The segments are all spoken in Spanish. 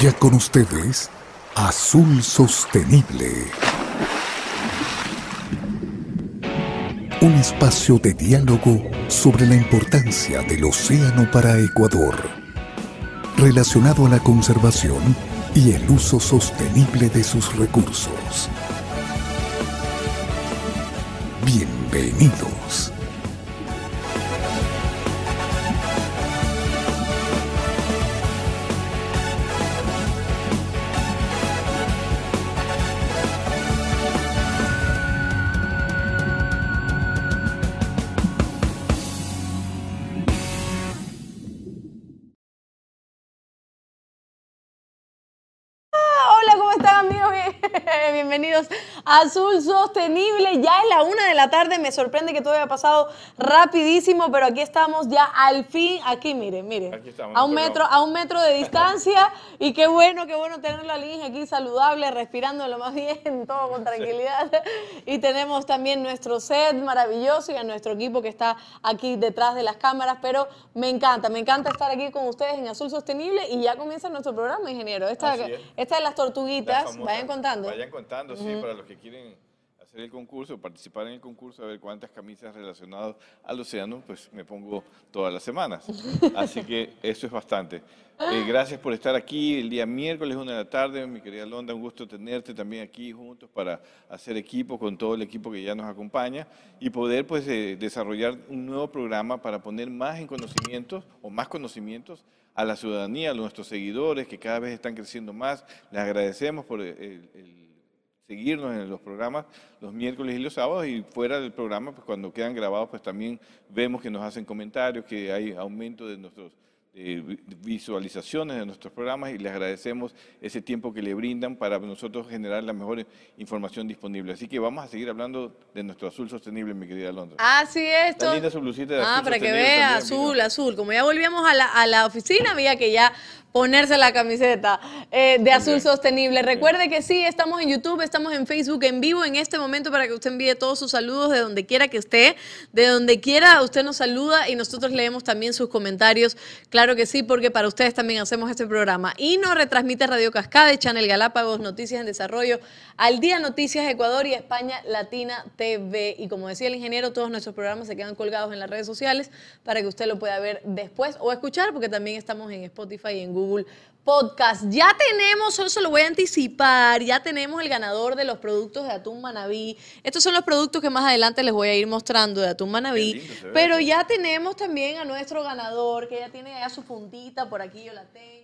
Ya con ustedes, Azul Sostenible. Un espacio de diálogo sobre la importancia del océano para Ecuador, relacionado a la conservación y el uso sostenible de sus recursos. Bienvenidos. Azul Sostenible. Ya es la una de la tarde, me sorprende que todo haya pasado rapidísimo, pero aquí estamos ya al fin, aquí miren, miren, a un metro, a un metro de distancia. Y qué bueno, qué bueno tener la línea aquí saludable, respirando lo más bien, todo con tranquilidad. Y tenemos también nuestro set maravilloso y a nuestro equipo que está aquí detrás de las cámaras, pero me encanta, me encanta estar aquí con ustedes en Azul Sostenible y ya comienza nuestro programa, ingeniero. Esta, esta de las tortuguitas, vayan contando. Vayan contando, sí, para los que quieren hacer el concurso, participar en el concurso, a ver cuántas camisas relacionadas al océano, pues me pongo todas las semanas. Así que eso es bastante. Eh, gracias por estar aquí el día miércoles, una de la tarde. Mi querida Londa, un gusto tenerte también aquí juntos para hacer equipo con todo el equipo que ya nos acompaña y poder pues eh, desarrollar un nuevo programa para poner más en conocimientos o más conocimientos a la ciudadanía, a nuestros seguidores que cada vez están creciendo más. Les agradecemos por el seguirnos en los programas los miércoles y los sábados y fuera del programa, pues cuando quedan grabados, pues también vemos que nos hacen comentarios, que hay aumento de nuestros visualizaciones de nuestros programas y les agradecemos ese tiempo que le brindan para nosotros generar la mejor información disponible. Así que vamos a seguir hablando de nuestro azul sostenible, mi querida Londra. Así es. Está linda su blusita de Ah, para que vea, azul, azul. Como ya volvíamos a la, a la oficina, había que ya ponerse la camiseta eh, de azul sostenible. Recuerde que sí, estamos en YouTube, estamos en Facebook en vivo en este momento para que usted envíe todos sus saludos de donde quiera que esté, de donde quiera usted nos saluda y nosotros leemos también sus comentarios. Claro que sí, porque para ustedes también hacemos este programa. Y nos retransmite Radio Cascade, Channel Galápagos, Noticias en Desarrollo, Al Día Noticias Ecuador y España Latina TV. Y como decía el ingeniero, todos nuestros programas se quedan colgados en las redes sociales para que usted lo pueda ver después o escuchar, porque también estamos en Spotify y en Google Podcast. Ya tenemos, solo se lo voy a anticipar, ya tenemos el ganador de los productos de Atún Manabí. Estos son los productos que más adelante les voy a ir mostrando de Atún Manabí. Pero ya tenemos también a nuestro ganador, que ya tiene ya su puntita, por aquí yo la tengo.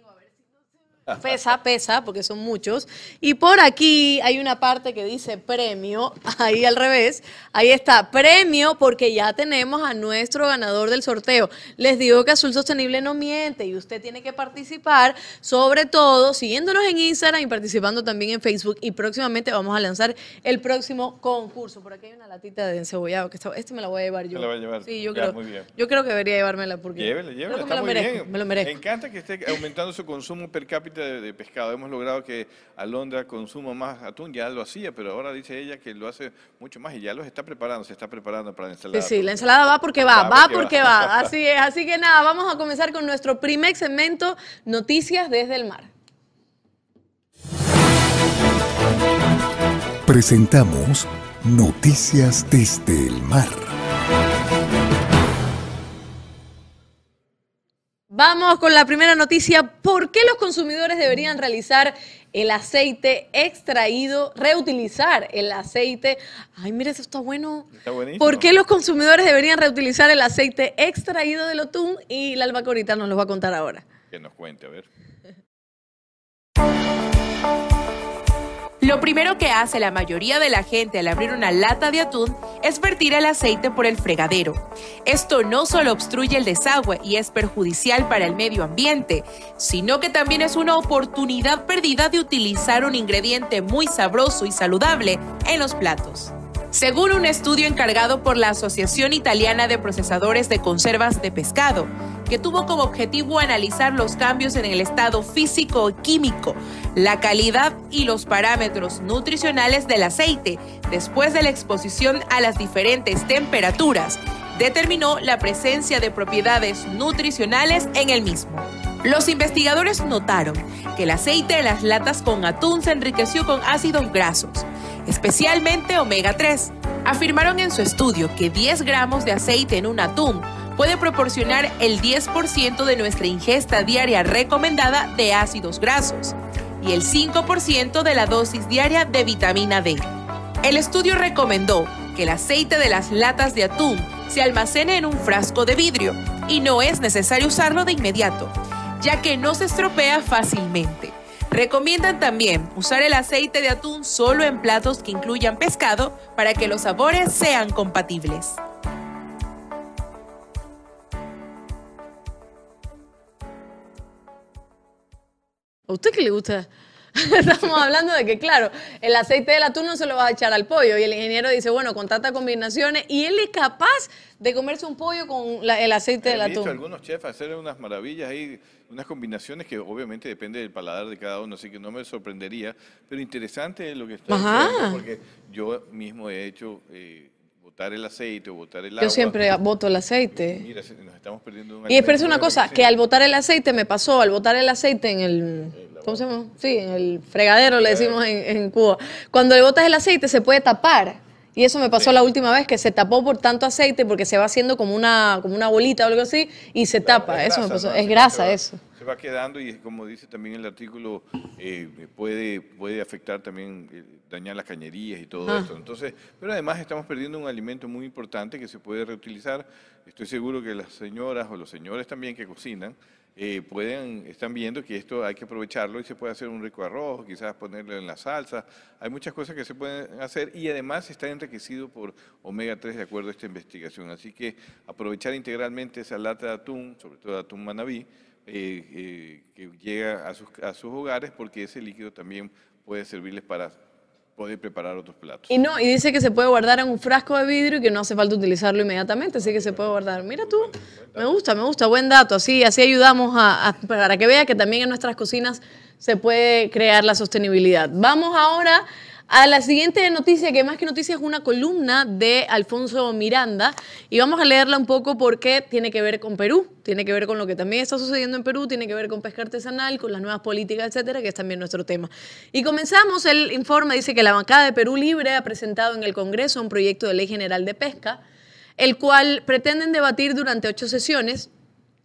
Pesa, pesa, porque son muchos. Y por aquí hay una parte que dice premio, ahí al revés. Ahí está, premio, porque ya tenemos a nuestro ganador del sorteo. Les digo que Azul Sostenible no miente y usted tiene que participar, sobre todo siguiéndonos en Instagram y participando también en Facebook. Y próximamente vamos a lanzar el próximo concurso. Por aquí hay una latita de encebollado, que este me la voy a llevar yo. la voy a llevar? Sí, yo creo. Yo creo que debería llevármela porque. Llévela, llévela, está muy bien. Me lo merezco. Me encanta que esté aumentando su consumo per cápita de, pescado. Hemos logrado que Alondra consuma más atún, ya lo hacía, pero ahora dice ella que lo hace mucho más y ya los está preparando, se está preparando para la ensalada. Sí, sí, la ensalada va porque va, va, porque, va. Así es, así que nada, vamos a comenzar con nuestro primer segmento, Noticias desde el Mar. Presentamos Noticias desde el Mar. Vamos con la primera noticia. ¿Por qué los consumidores deberían realizar el aceite extraído, reutilizar el aceite? Ay, mira, eso está bueno. Está buenísimo. ¿Por qué los consumidores deberían reutilizar el aceite extraído del otún? Y la albacorita nos lo va a contar ahora. Que nos cuente, a ver. Lo primero que hace la mayoría de la gente al abrir una lata de atún es vertir el aceite por el fregadero. Esto no solo obstruye el desagüe y es perjudicial para el medio ambiente, sino que también es una oportunidad perdida de utilizar un ingrediente muy sabroso y saludable en los platos. Según un estudio encargado por la Asociación Italiana de Procesadores de Conservas de Pescado, que tuvo como objetivo analizar los cambios en el estado físico y químico, la calidad y los parámetros nutricionales del aceite después de la exposición a las diferentes temperaturas, determinó la presencia de propiedades nutricionales en el mismo. Los investigadores notaron que el aceite de las latas con atún se enriqueció con ácidos grasos, especialmente omega 3. Afirmaron en su estudio que 10 gramos de aceite en un atún puede proporcionar el 10% de nuestra ingesta diaria recomendada de ácidos grasos y el 5% de la dosis diaria de vitamina D. El estudio recomendó que el aceite de las latas de atún se almacene en un frasco de vidrio y no es necesario usarlo de inmediato, ya que no se estropea fácilmente. Recomiendan también usar el aceite de atún solo en platos que incluyan pescado para que los sabores sean compatibles. ¿A usted qué le gusta? Estamos hablando de que, claro, el aceite del atún no se lo va a echar al pollo. Y el ingeniero dice, bueno, con tantas combinaciones. Y él es capaz de comerse un pollo con la- el aceite del He visto atún. algunos chefs hacer unas maravillas ahí, unas combinaciones que obviamente depende del paladar de cada uno, así que no me sorprendería. Pero interesante lo que está Ajá. diciendo, porque yo mismo he hecho eh, botar el aceite o botar el agua. Yo siempre boto el aceite. Mira, nos estamos perdiendo un Y espérese una cosa, que al botar el aceite me pasó, al botar el aceite en el, ¿cómo se llama? Sí, en el fregadero le decimos en, en Cuba. Cuando le botas el aceite se puede tapar. Y eso me pasó la última vez, que se tapó por tanto aceite porque se va haciendo como una, como una bolita o algo así y se tapa. Es Eso me grasa, pasó. ¿no? Es grasa va- eso. Se va quedando y como dice también el artículo, eh, puede, puede afectar también, eh, dañar las cañerías y todo Ah. esto. Entonces, pero además estamos perdiendo un alimento muy importante que se puede reutilizar. Estoy seguro que las señoras o los señores también que cocinan eh, pueden, están viendo que esto hay que aprovecharlo y se puede hacer un rico arroz, quizás ponerlo en la salsa. Hay muchas cosas que se pueden hacer y además está enriquecido por omega 3 de acuerdo a esta investigación. Así que aprovechar integralmente esa lata de atún, sobre todo atún manabí, eh, eh, que llega a sus, a sus hogares porque ese líquido también puede servirles para poder preparar otros platos. Y no, y dice que se puede guardar en un frasco de vidrio y que no hace falta utilizarlo inmediatamente, así que se puede guardar. Mira tú, me gusta, me gusta, buen dato. Así, así ayudamos a, para que vea que también en nuestras cocinas se puede crear la sostenibilidad. Vamos ahora a la siguiente noticia, que más que noticia es una columna de Alfonso Miranda, y vamos a leerla un poco porque tiene que ver con Perú, tiene que ver con lo que también está sucediendo en Perú, tiene que ver con pesca artesanal, con las nuevas políticas, etcétera, que es también nuestro tema. Y comenzamos, el informe dice que la bancada de Perú Libre ha presentado en el Congreso un proyecto de ley general de pesca, el cual pretenden debatir durante ocho sesiones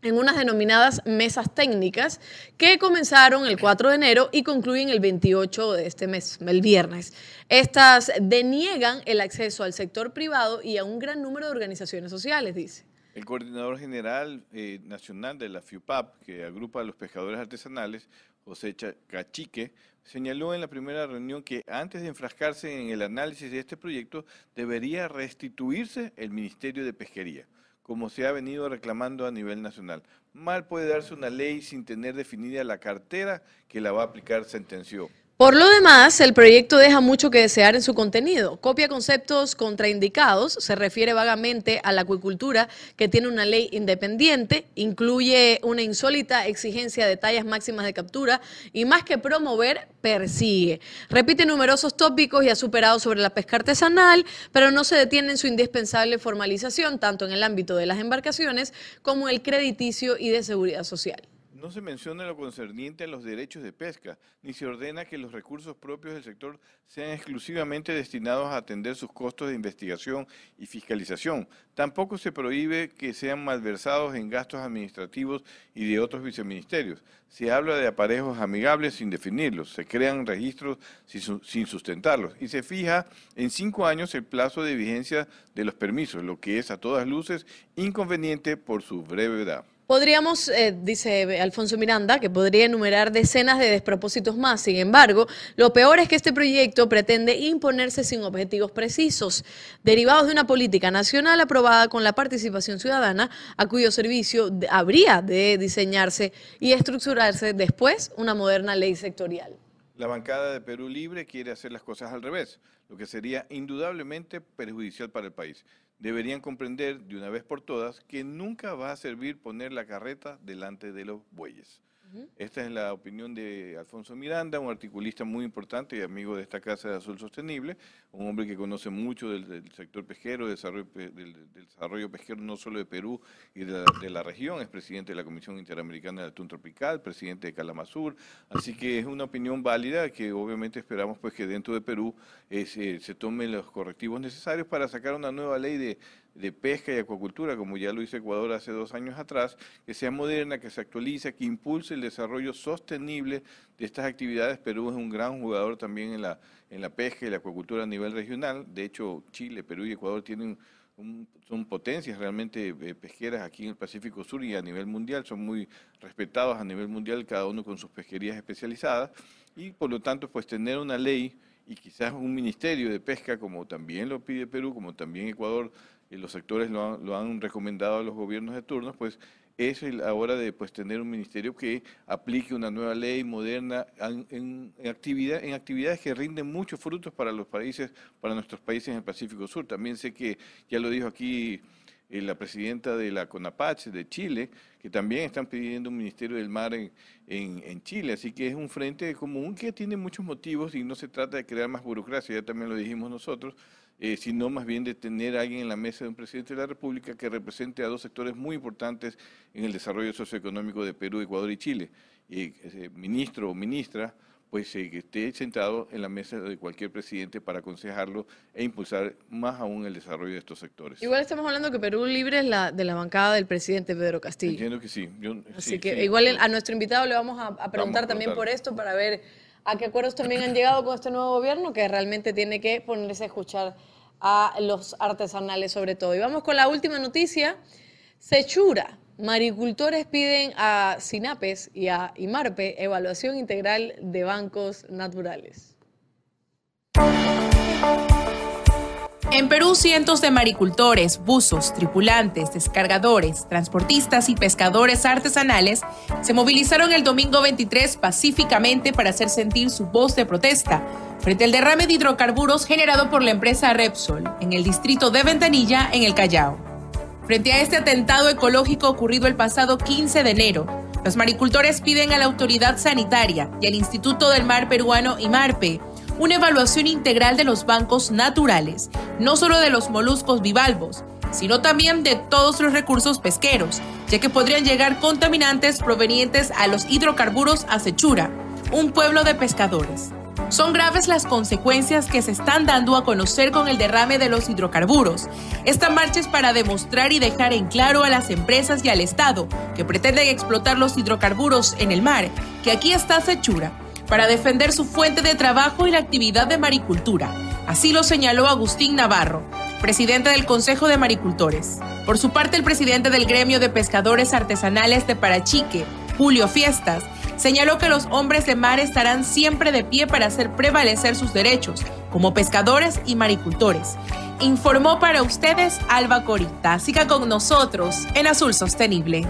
en unas denominadas mesas técnicas que comenzaron el 4 de enero y concluyen el 28 de este mes, el viernes. Estas deniegan el acceso al sector privado y a un gran número de organizaciones sociales, dice. El coordinador general eh, nacional de la FIUPAP, que agrupa a los pescadores artesanales, José Cachique, señaló en la primera reunión que antes de enfrascarse en el análisis de este proyecto, debería restituirse el Ministerio de Pesquería, como se ha venido reclamando a nivel nacional. Mal puede darse una ley sin tener definida la cartera que la va a aplicar, sentenció. Por lo demás, el proyecto deja mucho que desear en su contenido. Copia conceptos contraindicados, se refiere vagamente a la acuicultura, que tiene una ley independiente, incluye una insólita exigencia de tallas máximas de captura y más que promover, persigue. Repite numerosos tópicos y ha superado sobre la pesca artesanal, pero no se detiene en su indispensable formalización, tanto en el ámbito de las embarcaciones como el crediticio y de seguridad social. No se menciona lo concerniente a los derechos de pesca, ni se ordena que los recursos propios del sector sean exclusivamente destinados a atender sus costos de investigación y fiscalización. Tampoco se prohíbe que sean malversados en gastos administrativos y de otros viceministerios. Se habla de aparejos amigables sin definirlos, se crean registros sin su- sin sustentarlos y se fija en cinco años el plazo de vigencia de los permisos, lo que es a todas luces inconveniente por su brevedad. Podríamos, eh, dice Alfonso Miranda, que podría enumerar decenas de despropósitos más. Sin embargo, lo peor es que este proyecto pretende imponerse sin objetivos precisos, derivados de una política nacional aprobada con la participación ciudadana, a cuyo servicio habría de diseñarse y estructurarse después una moderna ley sectorial. La bancada de Perú Libre quiere hacer las cosas al revés, lo que sería indudablemente perjudicial para el país. Deberían comprender de una vez por todas que nunca va a servir poner la carreta delante de los bueyes. Esta es la opinión de Alfonso Miranda, un articulista muy importante y amigo de esta Casa de Azul Sostenible, un hombre que conoce mucho del, sector pesquero, del desarrollo, pesquero no solo de Perú y de la, región, es presidente de la Comisión Interamericana del Atún Tropical, presidente de Calamazur, así que es una opinión válida que obviamente esperamos pues que dentro de Perú eh, se tomen los correctivos necesarios para sacar una nueva ley de de pesca y acuacultura, como ya lo hizo Ecuador hace dos años atrás, que sea moderna, que se actualice, que impulse el desarrollo sostenible de estas actividades. Perú es un gran jugador también en la, en la pesca y la acuacultura a nivel regional. De hecho, Chile, Perú y Ecuador tienen son potencias realmente eh, pesqueras aquí en el Pacífico Sur y a nivel mundial, son muy respetados a nivel mundial, cada uno con sus pesquerías especializadas, y por lo tanto, pues tener una ley y quizás un ministerio de pesca, como también lo pide Perú, como también Ecuador y los sectores lo han, recomendado a los gobiernos de turnos, pues es la hora de pues, tener un ministerio que aplique una nueva ley moderna en, actividad, en actividades que rinden muchos frutos para los países, para nuestros países en el Pacífico Sur. También sé que, ya lo dijo aquí eh, la presidenta de la CONAPACH de Chile, que también están pidiendo un Ministerio del Mar en, en, Chile. Así que es un frente común que tiene muchos motivos y no se trata de crear más burocracia, ya también lo dijimos nosotros, eh, sino más bien de tener a alguien en la mesa de un presidente de la República que represente a dos sectores muy importantes en el desarrollo socioeconómico de Perú, Ecuador y Chile. Eh, ministro o ministra, pues eh, que esté sentado en la mesa de cualquier presidente para aconsejarlo e impulsar más aún el desarrollo de estos sectores. Igual estamos hablando que Perú Libre es la de la bancada del presidente Pedro Castillo. Entiendo que sí. Así que igual a nuestro invitado le vamos a, preguntar también por esto para ver a qué acuerdos también han llegado con este nuevo gobierno que realmente tiene que ponerse a escuchar a los artesanales sobre todo. Y vamos con la última noticia. Sechura. Maricultores piden a SINAPES y a IMARPE evaluación integral de bancos naturales. En Perú, cientos de maricultores, buzos, tripulantes, descargadores, transportistas y pescadores artesanales se movilizaron el domingo 23 pacíficamente para hacer sentir su voz de protesta frente al derrame de hidrocarburos generado por la empresa Repsol en el distrito de Ventanilla, en el Callao. Frente a este atentado ecológico ocurrido el pasado 15 de enero, los maricultores piden a la autoridad sanitaria y al Instituto del Mar Peruano IMARPE una evaluación integral de los bancos naturales, no solo de los moluscos bivalvos, sino también de todos los recursos pesqueros, ya que podrían llegar contaminantes provenientes a los hidrocarburos a Sechura, un pueblo de pescadores. Son graves las consecuencias que se están dando a conocer con el derrame de los hidrocarburos. Esta marcha es para demostrar y dejar en claro a las empresas y al Estado que pretenden explotar los hidrocarburos en el mar, que aquí está Sechura para defender su fuente de trabajo y la actividad de maricultura. Así lo señaló Agustín Navarro, presidente del Consejo de Maricultores. Por su parte, el presidente del Gremio de Pescadores Artesanales de Parachique, Julio Fiestas, señaló que los hombres de mar estarán siempre de pie para hacer prevalecer sus derechos, como pescadores y maricultores. Informó para ustedes Alba Corita. Siga con nosotros en Azul Sostenible.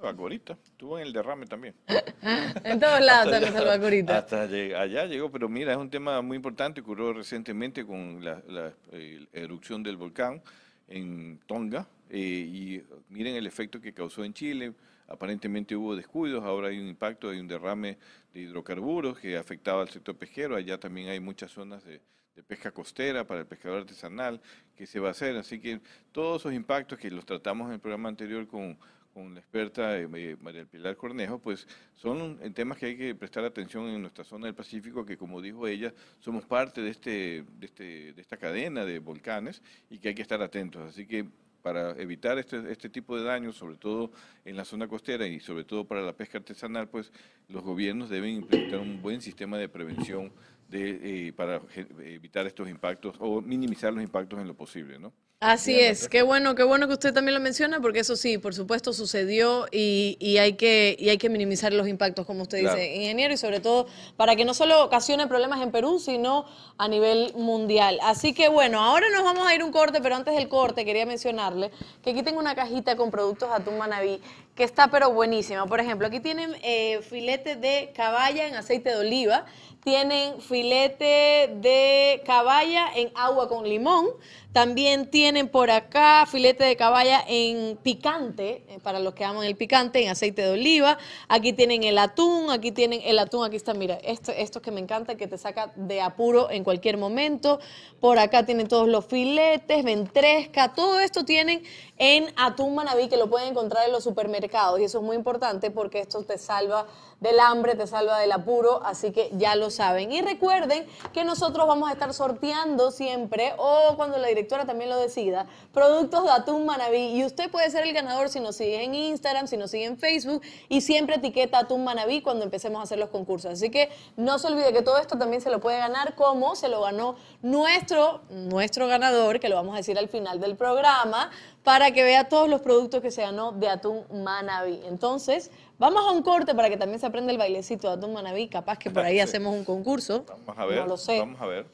Albacorita, estuvo en el derrame también. en todos lados está Albacorita. Hasta allá llegó, pero mira, es un tema muy importante, ocurrió recientemente con la, eh, erupción del volcán en Tonga, eh, y miren el efecto que causó en Chile, aparentemente hubo descuidos, ahora hay un impacto, hay un derrame de hidrocarburos que afectaba al sector pesquero, allá también hay muchas zonas de, de pesca costera para el pescador artesanal que se va a hacer, así que todos esos impactos que los tratamos en el programa anterior con con la experta eh, eh, María Pilar Cornejo, pues son temas que hay que prestar atención en nuestra zona del Pacífico, que como dijo ella, somos parte de, este, de, este, de esta cadena de volcanes y que hay que estar atentos. Así que para evitar este, este tipo de daños, sobre todo en la zona costera y sobre todo para la pesca artesanal, pues los gobiernos deben implementar un buen sistema de prevención de, eh, para evitar estos impactos o minimizar los impactos en lo posible, ¿no? Así es, qué bueno, qué bueno que usted también lo menciona, porque eso sí, por supuesto sucedió y, y hay, que, y hay que minimizar los impactos, como usted dice, ingeniero, y sobre todo para que no solo ocasione problemas en Perú, sino a nivel mundial. Así que bueno, ahora nos vamos a ir un corte, pero antes del corte quería mencionarle que aquí tengo una cajita con productos Atún Manaví que está pero buenísima. Por ejemplo, aquí tienen eh, filete de caballa en aceite de oliva, tienen filete de caballa en agua con limón, también tienen tienen por acá filete de caballa en picante, eh, para los que aman el picante, en aceite de oliva. Aquí tienen el atún, aquí tienen el atún, aquí está, mira, esto, que me encanta, que te saca de apuro en cualquier momento. Por acá tienen todos los filetes, ventresca, todo esto tienen en Atún Manabí, que lo pueden encontrar en los supermercados. Y eso es muy importante porque esto te salva del hambre, te salva del apuro, así que ya lo saben. Y recuerden que nosotros vamos a estar sorteando siempre, o cuando la directora también lo decida, productos de Atún Manabí. Y usted puede ser el ganador si nos sigue en Instagram, si nos sigue en Facebook, y siempre etiqueta Atún Manabí cuando empecemos a hacer los concursos. Así que no se olvide que todo esto también se lo puede ganar como se lo ganó nuestro, nuestro ganador, que lo vamos a decir al final del programa para que vea todos los productos que se ganó de Atún Manaví. Entonces, vamos a un corte para que también se aprenda el bailecito de Atún Manaví. Capaz que por ahí hacemos un concurso. Vamos a ver. No lo sé. Vamos a ver.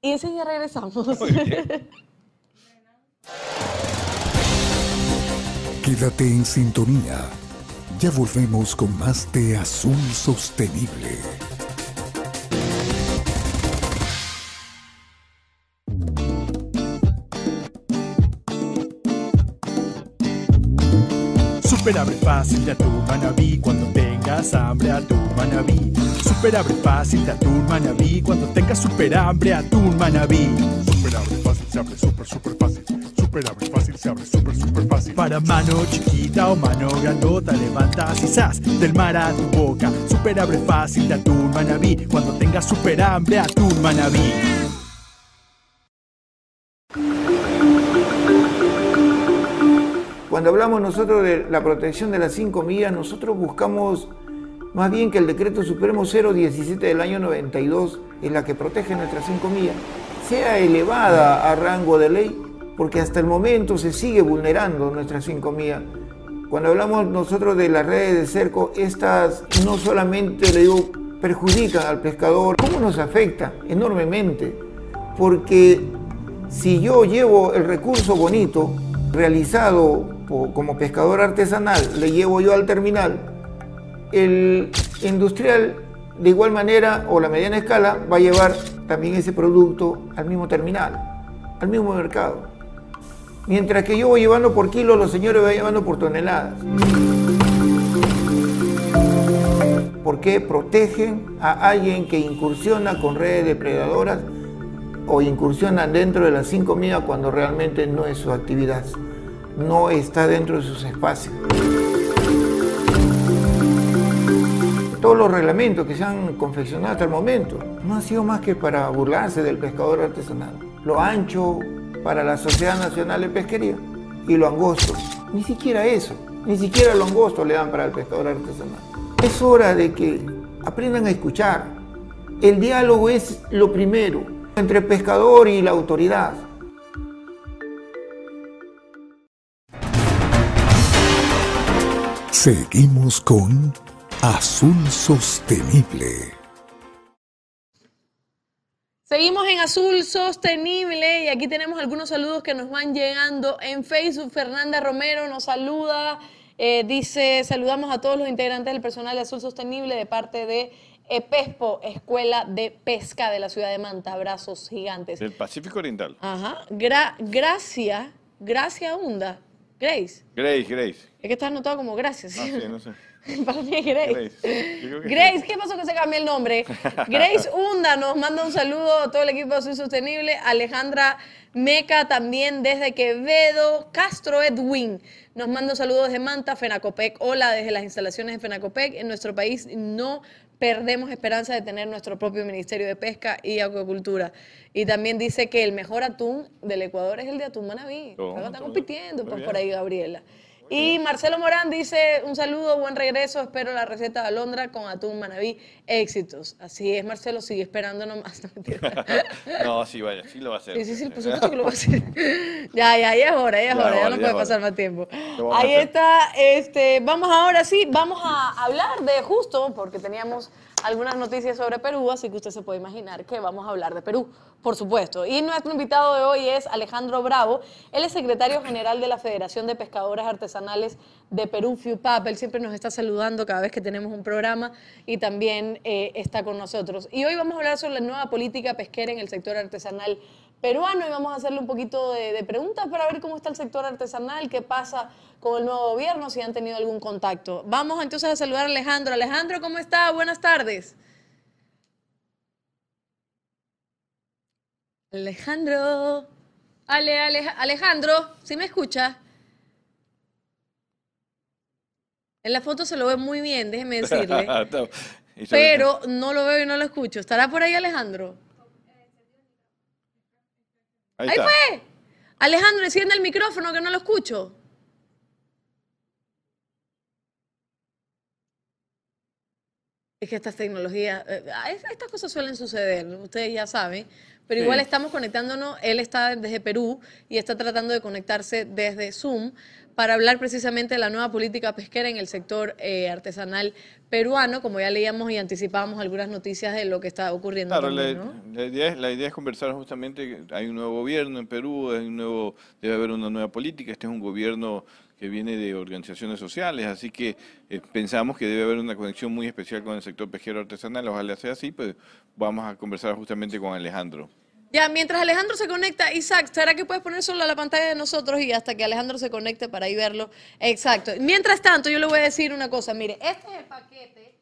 Y enseguida regresamos. Quédate en sintonía. Ya volvemos con más de Azul Sostenible. Super abre fácil de atún manabí cuando tengas hambre atún manabí. Super abre fácil de atún manabí cuando tengas super hambre atún manabí. Super abre fácil se abre super super fácil. Super abre fácil se abre super super fácil. Para mano chiquita o mano grandota levantas y del mar a tu boca. Super abre fácil de atún manabí cuando tengas super hambre atún manabí. Cuando hablamos nosotros de la protección de las cinco millas, nosotros buscamos más bien que el decreto Supremo 017 del año 92 es la que protege nuestras cinco millas, sea elevada a rango de ley, porque hasta el momento se sigue vulnerando nuestras cinco millas. Cuando hablamos nosotros de las redes de cerco, estas no solamente, le perjudican al pescador, ¿cómo nos afecta? Enormemente, porque si yo llevo el recurso bonito, realizado como pescador artesanal, le llevo yo al terminal, el industrial de igual manera o la mediana escala va a llevar también ese producto al mismo terminal, al mismo mercado. Mientras que yo voy llevando por kilo, los señores van llevando por toneladas. Porque protegen a alguien que incursiona con redes depredadoras o incursiona dentro de las cinco millas cuando realmente no es su actividad, no está dentro de sus espacios. Todos los reglamentos que se han confeccionado hasta el momento no han sido más que para burlarse del pescador artesanal. Lo ancho para la Sociedad Nacional de Pesquería y lo angosto. Ni siquiera eso, ni siquiera lo angosto le dan para el pescador artesanal. Es hora de que aprendan a escuchar. El diálogo es lo primero entre pescador y la autoridad. Seguimos con Azul Sostenible. Seguimos en Azul Sostenible y aquí tenemos algunos saludos que nos van llegando en Facebook. Fernanda Romero nos saluda, eh, dice, saludamos a todos los integrantes del personal de Azul Sostenible de parte de EPESPO, Escuela de Pesca de la ciudad de Manta. Abrazos gigantes. Del Pacífico Oriental. Ajá. Gra gracia, Gracia Hunda. Grace. Grace, Grace. Es que está anotado como gracias. Ah, sí, no sé. Para mí es Grace. Grace. Yo creo que Grace, ¿qué pasó que se cambió el nombre? Grace Hunda nos manda un saludo a todo el equipo de Azul Sostenible. Alejandra Meca también desde Quevedo. Castro Edwin nos manda un saludo desde Manta, Fenacopec. Hola desde las instalaciones de Fenacopec. En nuestro país no perdemos esperanza de tener nuestro propio Ministerio de Pesca y Acuacultura. Y también dice que el mejor atún del Ecuador es el de atún manabí. Toma. compitiendo pues, por ahí, Gabriela. Y Marcelo Morán dice, un saludo, buen regreso, espero la receta de Alondra con atún manabí, éxitos. Así es, Marcelo, sigue esperando nomás. No, sí, vaya, sí lo va a hacer. Sí, sí, sí, por supuesto que lo va a hacer. Ya, ya, ya es hora, ya es Ya hora, ya no ya puede pasar más tiempo. Ahí está, este, vamos ahora sí, vamos a hablar de justo, porque teníamos algunas noticias sobre Perú, así que usted se puede imaginar que vamos a hablar de Perú, por supuesto. Y nuestro invitado de hoy es Alejandro Bravo, él es secretario general de la Federación de Pescadores Artesanales de Perú, FIUPAP, él siempre nos está saludando cada vez que tenemos un programa y también eh, está con nosotros. Y hoy vamos a hablar sobre la nueva política pesquera en el sector artesanal peruano y vamos a hacerle un poquito de, de preguntas para ver cómo está el sector artesanal, qué pasa con el nuevo gobierno, si han tenido algún contacto. Vamos entonces a saludar a Alejandro. Alejandro, ¿cómo está? Buenas tardes. Alejandro. Ale, Ale- Alejandro, ¿sí me escucha? En la foto se lo ve muy bien, déjeme decirle. Pero no lo veo y no lo escucho. ¿Estará por ahí Alejandro? Ahí Ahí fue. Alejandro, enciende el micrófono que no lo escucho. Es que estas tecnologías, eh, ah, es- estas cosas suelen suceder, ustedes ya saben, pero Sí. igual estamos conectándonos, él está desde Perú y está tratando de conectarse desde Zoom para hablar precisamente de la nueva política pesquera en el sector eh, artesanal peruano, como ya leíamos y anticipábamos algunas noticias de lo que está ocurriendo. Claro, la, también, ¿no? la idea es, la idea es conversar justamente, hay un nuevo gobierno en Perú, hay un nuevo, debe haber una nueva política, este es un gobierno que viene de organizaciones sociales, así que eh, pensamos que debe haber una conexión muy especial con el sector pesquero artesanal, ojalá sea así, pues vamos a conversar justamente con Alejandro. Ya, mientras Alejandro se conecta, Isaac, ¿será que puedes poner solo la pantalla de nosotros y hasta que Alejandro se conecte para ahí verlo? Exacto. Mientras tanto, yo le voy a decir una cosa. Mire, este es el paquete,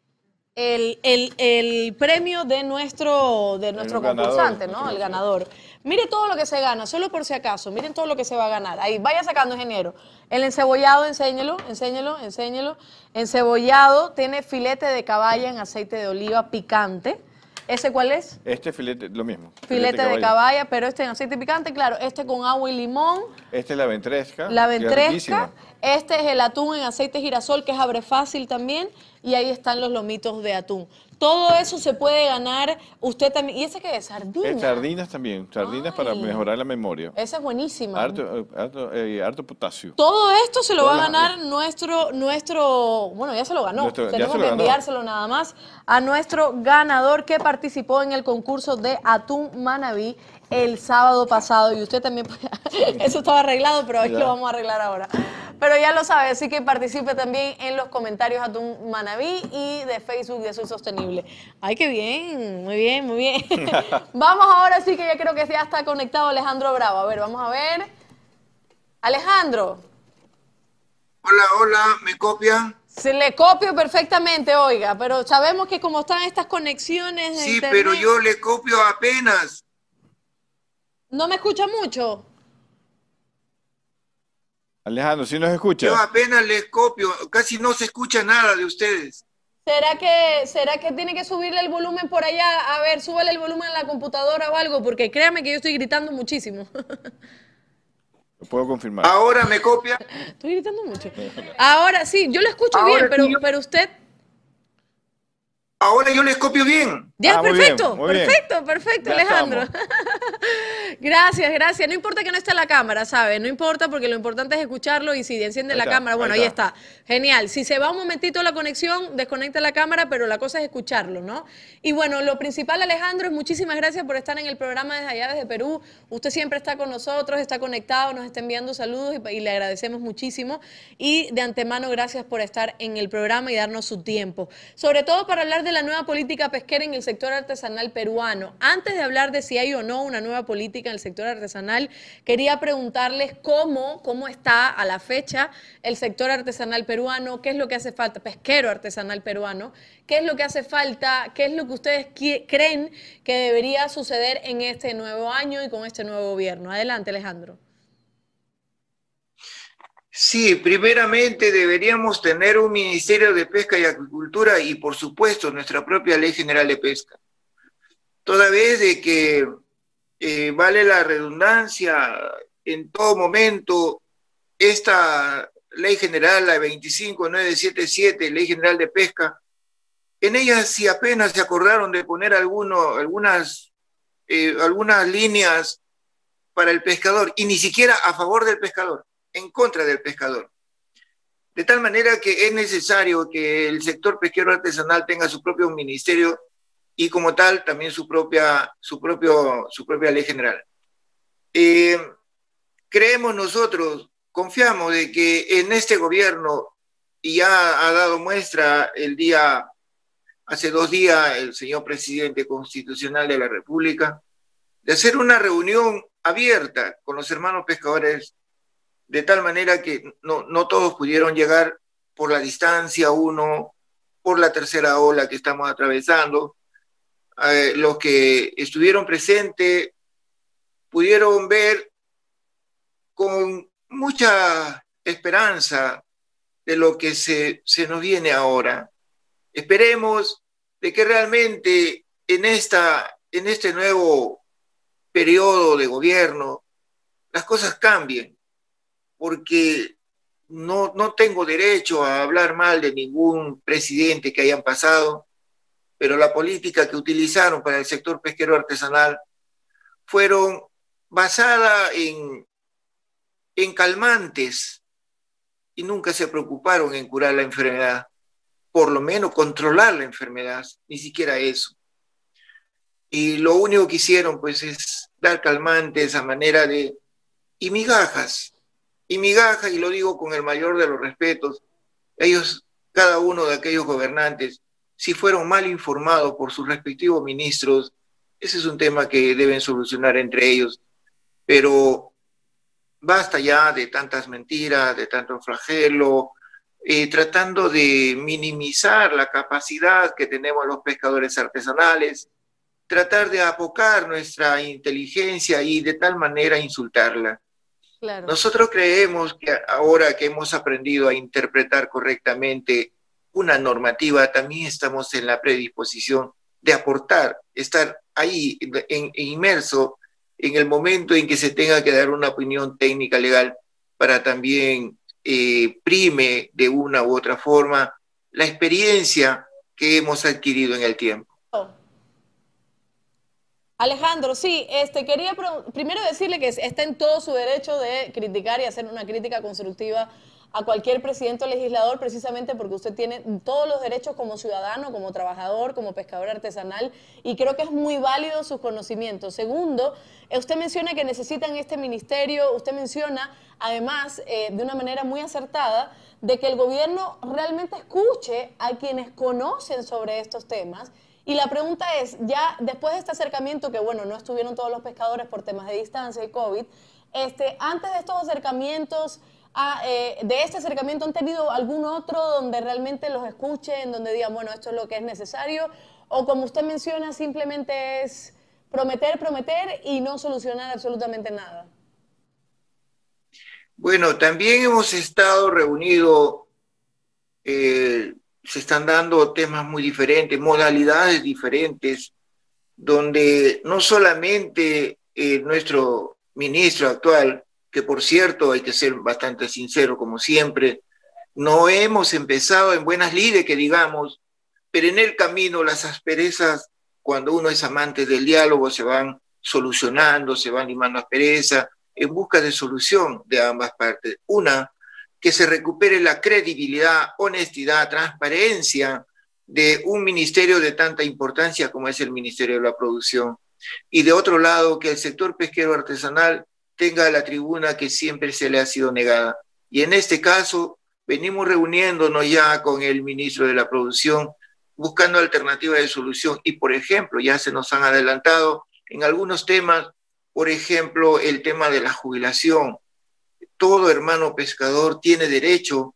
el, el- el premio de nuestro, de nuestro ganador, concursante, ¿no? El ganador. Mire todo lo que se gana, solo por si acaso. Miren todo lo que se va a ganar. Ahí, vaya sacando, ingeniero. El encebollado, enséñelo, enséñelo, enséñelo. Encebollado tiene filete de caballa en aceite de oliva picante. ¿Ese cuál es? Este filete, lo mismo. Filete de caballa. pero este en aceite picante, claro, este con agua y limón, Esta es la ventresca. la ventresca, este es el atún en aceite girasol, que es abre fácil también, y ahí están los lomitos de atún. Todo eso se puede ganar usted también. ¿Y ese qué es? Sardina. Eh, sardinas también, sardinas para mejorar la memoria. Esa es buenísima. Harto, eh, harto, eh, harto potasio. Todo esto se lo va a las- ganar nuestro, nuestro, bueno, ya se lo ganó. Nuestro- Tenemos lo que ganó. enviárselo nada más a nuestro ganador que participó en el concurso de Atún Manabí el sábado pasado. Y usted también, puede- eso estaba arreglado, pero hoy Ya. lo vamos a arreglar ahora. Pero ya lo sabe, así que participe también en los comentarios Atún Manabí y de Facebook de Azul Sostenible. Ay, qué bien, muy bien, muy bien. vamos ahora sí que ya creo que ya está conectado Alejandro Bravo. A ver, vamos a ver. Alejandro. Hola, hola, ¿me copian? Se le copio perfectamente, oiga, pero sabemos que como están estas conexiones de Sí, internet, pero yo le copio apenas. No me escucha mucho. Alejandro, ¿sí nos escucha? Yo apenas les copio. Casi no se escucha nada de ustedes. ¿Será que, ¿Será que tiene que subirle el volumen por allá? A ver, súbale el volumen a la computadora o algo, porque créame que yo estoy gritando muchísimo. Lo puedo confirmar. Ahora me copia. estoy gritando mucho. Ahora sí, yo lo escucho Ahora bien, pero, yo- pero usted... Ahora yo les copio bien. Ya, Ah, muy perfecto, bien, muy bien. perfecto, perfecto, Ya Alejandro. gracias, gracias. No importa que no esté la cámara, ¿sabe? No importa porque lo importante es escucharlo y si enciende Ahí la está, cámara, bueno, ahí está. Genial. Si se va un momentito la conexión, desconecta la cámara, pero la cosa es escucharlo, ¿no? Y bueno, lo principal, Alejandro, es muchísimas gracias por estar en el programa desde allá, desde Perú. Usted siempre está con nosotros, está conectado, nos está enviando saludos y, y le agradecemos muchísimo. Y de antemano, gracias por estar en el programa y darnos su tiempo. Sobre todo para hablar de la nueva política pesquera en el sector artesanal peruano. Antes de hablar de si hay o no una nueva política en el sector artesanal, quería preguntarles cómo, cómo está a la fecha el sector artesanal peruano, qué es lo que hace falta, pesquero artesanal peruano, qué es lo que hace falta, qué es lo que ustedes creen que debería suceder en este nuevo año y con este nuevo gobierno. Adelante, Alejandro. Sí, primeramente deberíamos tener un Ministerio de Pesca y Acuicultura y por supuesto nuestra propia Ley General de Pesca. Toda vez de que eh, vale la redundancia, en todo momento esta Ley General, la 25977, Ley General de Pesca, en ella si apenas se acordaron de poner alguno, algunas, eh, algunas líneas para el pescador y ni siquiera a favor del pescador en contra del pescador. De tal manera que es necesario que el sector pesquero artesanal tenga su propio ministerio y como tal también su propia, su propio, su propia ley general. Eh, creemos nosotros, confiamos de que en este gobierno, y ya ha dado muestra el día, hace dos días, el señor presidente constitucional de la República, de hacer una reunión abierta con los hermanos pescadores, de tal manera que no, no todos pudieron llegar por la distancia, uno por la tercera ola que estamos atravesando. Eh, los que estuvieron presentes pudieron ver con mucha esperanza de lo que se, se nos viene ahora. Esperemos de que realmente en, esta, en este nuevo periodo de gobierno las cosas cambien, porque no, no tengo derecho a hablar mal de ningún presidente que hayan pasado, pero la política que utilizaron para el sector pesquero artesanal fueron basada en, en calmantes y nunca se preocuparon en curar la enfermedad, por lo menos controlar la enfermedad, ni siquiera eso. Y lo único que hicieron pues es dar calmantes a manera de y migajas, y migajas, y lo digo con el mayor de los respetos, ellos, cada uno de aquellos gobernantes, si fueron mal informados por sus respectivos ministros, ese es un tema que deben solucionar entre ellos. Pero basta ya de tantas mentiras, de tanto flagelo, eh, tratando de minimizar la capacidad que tenemos los pescadores artesanales, tratar de apocar nuestra inteligencia y de tal manera insultarla. Nosotros creemos que ahora que hemos aprendido a interpretar correctamente una normativa, también estamos en la predisposición de aportar, estar ahí en, inmerso en el momento en que se tenga que dar una opinión técnica legal para también eh, prime de una u otra forma la experiencia que hemos adquirido en el tiempo. Alejandro, sí, este, quería primero decirle que está en todo su derecho de criticar y hacer una crítica constructiva a cualquier presidente o legislador, precisamente porque usted tiene todos los derechos como ciudadano, como trabajador, como pescador artesanal, y creo que es muy válido sus conocimientos. Segundo, usted menciona que necesitan este ministerio, usted menciona, además, eh, de una manera muy acertada, de que el gobierno realmente escuche a quienes conocen sobre estos temas y la pregunta es, ya después de este acercamiento, que bueno, no estuvieron todos los pescadores por temas de distancia y COVID, este, antes de estos acercamientos, ah, eh, de este acercamiento, ¿han tenido algún otro donde realmente los escuchen, donde digan, bueno, esto es lo que es necesario? O como usted menciona, simplemente es prometer, prometer y no solucionar absolutamente nada. Bueno, también hemos estado reunidos eh, se están dando temas muy diferentes, modalidades diferentes, donde no solamente eh, nuestro ministro actual, que por cierto hay que ser bastante sincero como siempre, no hemos empezado en buenas lides, que digamos, pero en el camino las asperezas, cuando uno es amante del diálogo, se van solucionando, se van limando aspereza, en busca de solución de ambas partes. Una, que se recupere la credibilidad, honestidad, transparencia de un ministerio de tanta importancia como es el Ministerio de la Producción. Y de otro lado, que el sector pesquero artesanal tenga la tribuna que siempre se le ha sido negada. Y en este caso, venimos reuniéndonos ya con el ministro de la Producción, buscando alternativas de solución. Y, por ejemplo, ya se nos han adelantado en algunos temas, por ejemplo, el tema de la jubilación, todo hermano pescador tiene derecho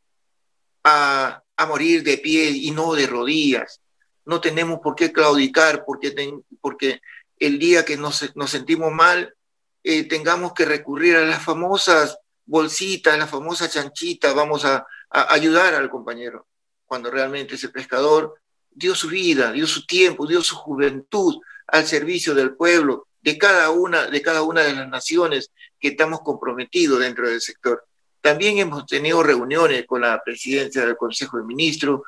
a, morir de pie y no de rodillas. No tenemos por qué claudicar porque, el día que nos, sentimos mal eh, tengamos que recurrir a las famosas bolsitas, la famosa chanchita, vamos a, a ayudar al compañero, cuando realmente ese pescador dio su vida, dio su tiempo, dio su juventud al servicio del pueblo, de cada una de, cada una de las naciones que estamos comprometidos dentro del sector. También hemos tenido reuniones con la presidencia del Consejo de Ministros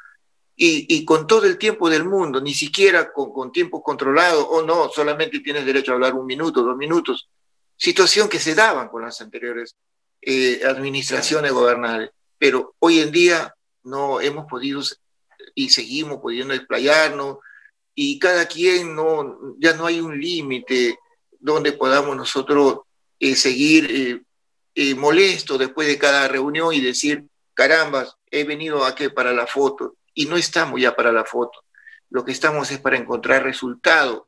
y, con todo el tiempo del mundo, ni siquiera con, tiempo controlado o no, solamente tienes derecho a hablar un minuto, dos minutos. Situación que se daban con las anteriores eh, administraciones gobernales. Pero hoy en día no hemos podido y seguimos pudiendo explayarnos y cada quien no, ya no hay un límite donde podamos nosotros eh, seguir eh, eh, molesto después de cada reunión y decir, caramba, he venido aquí para la foto y no estamos ya para la foto. Lo que estamos es para encontrar resultados.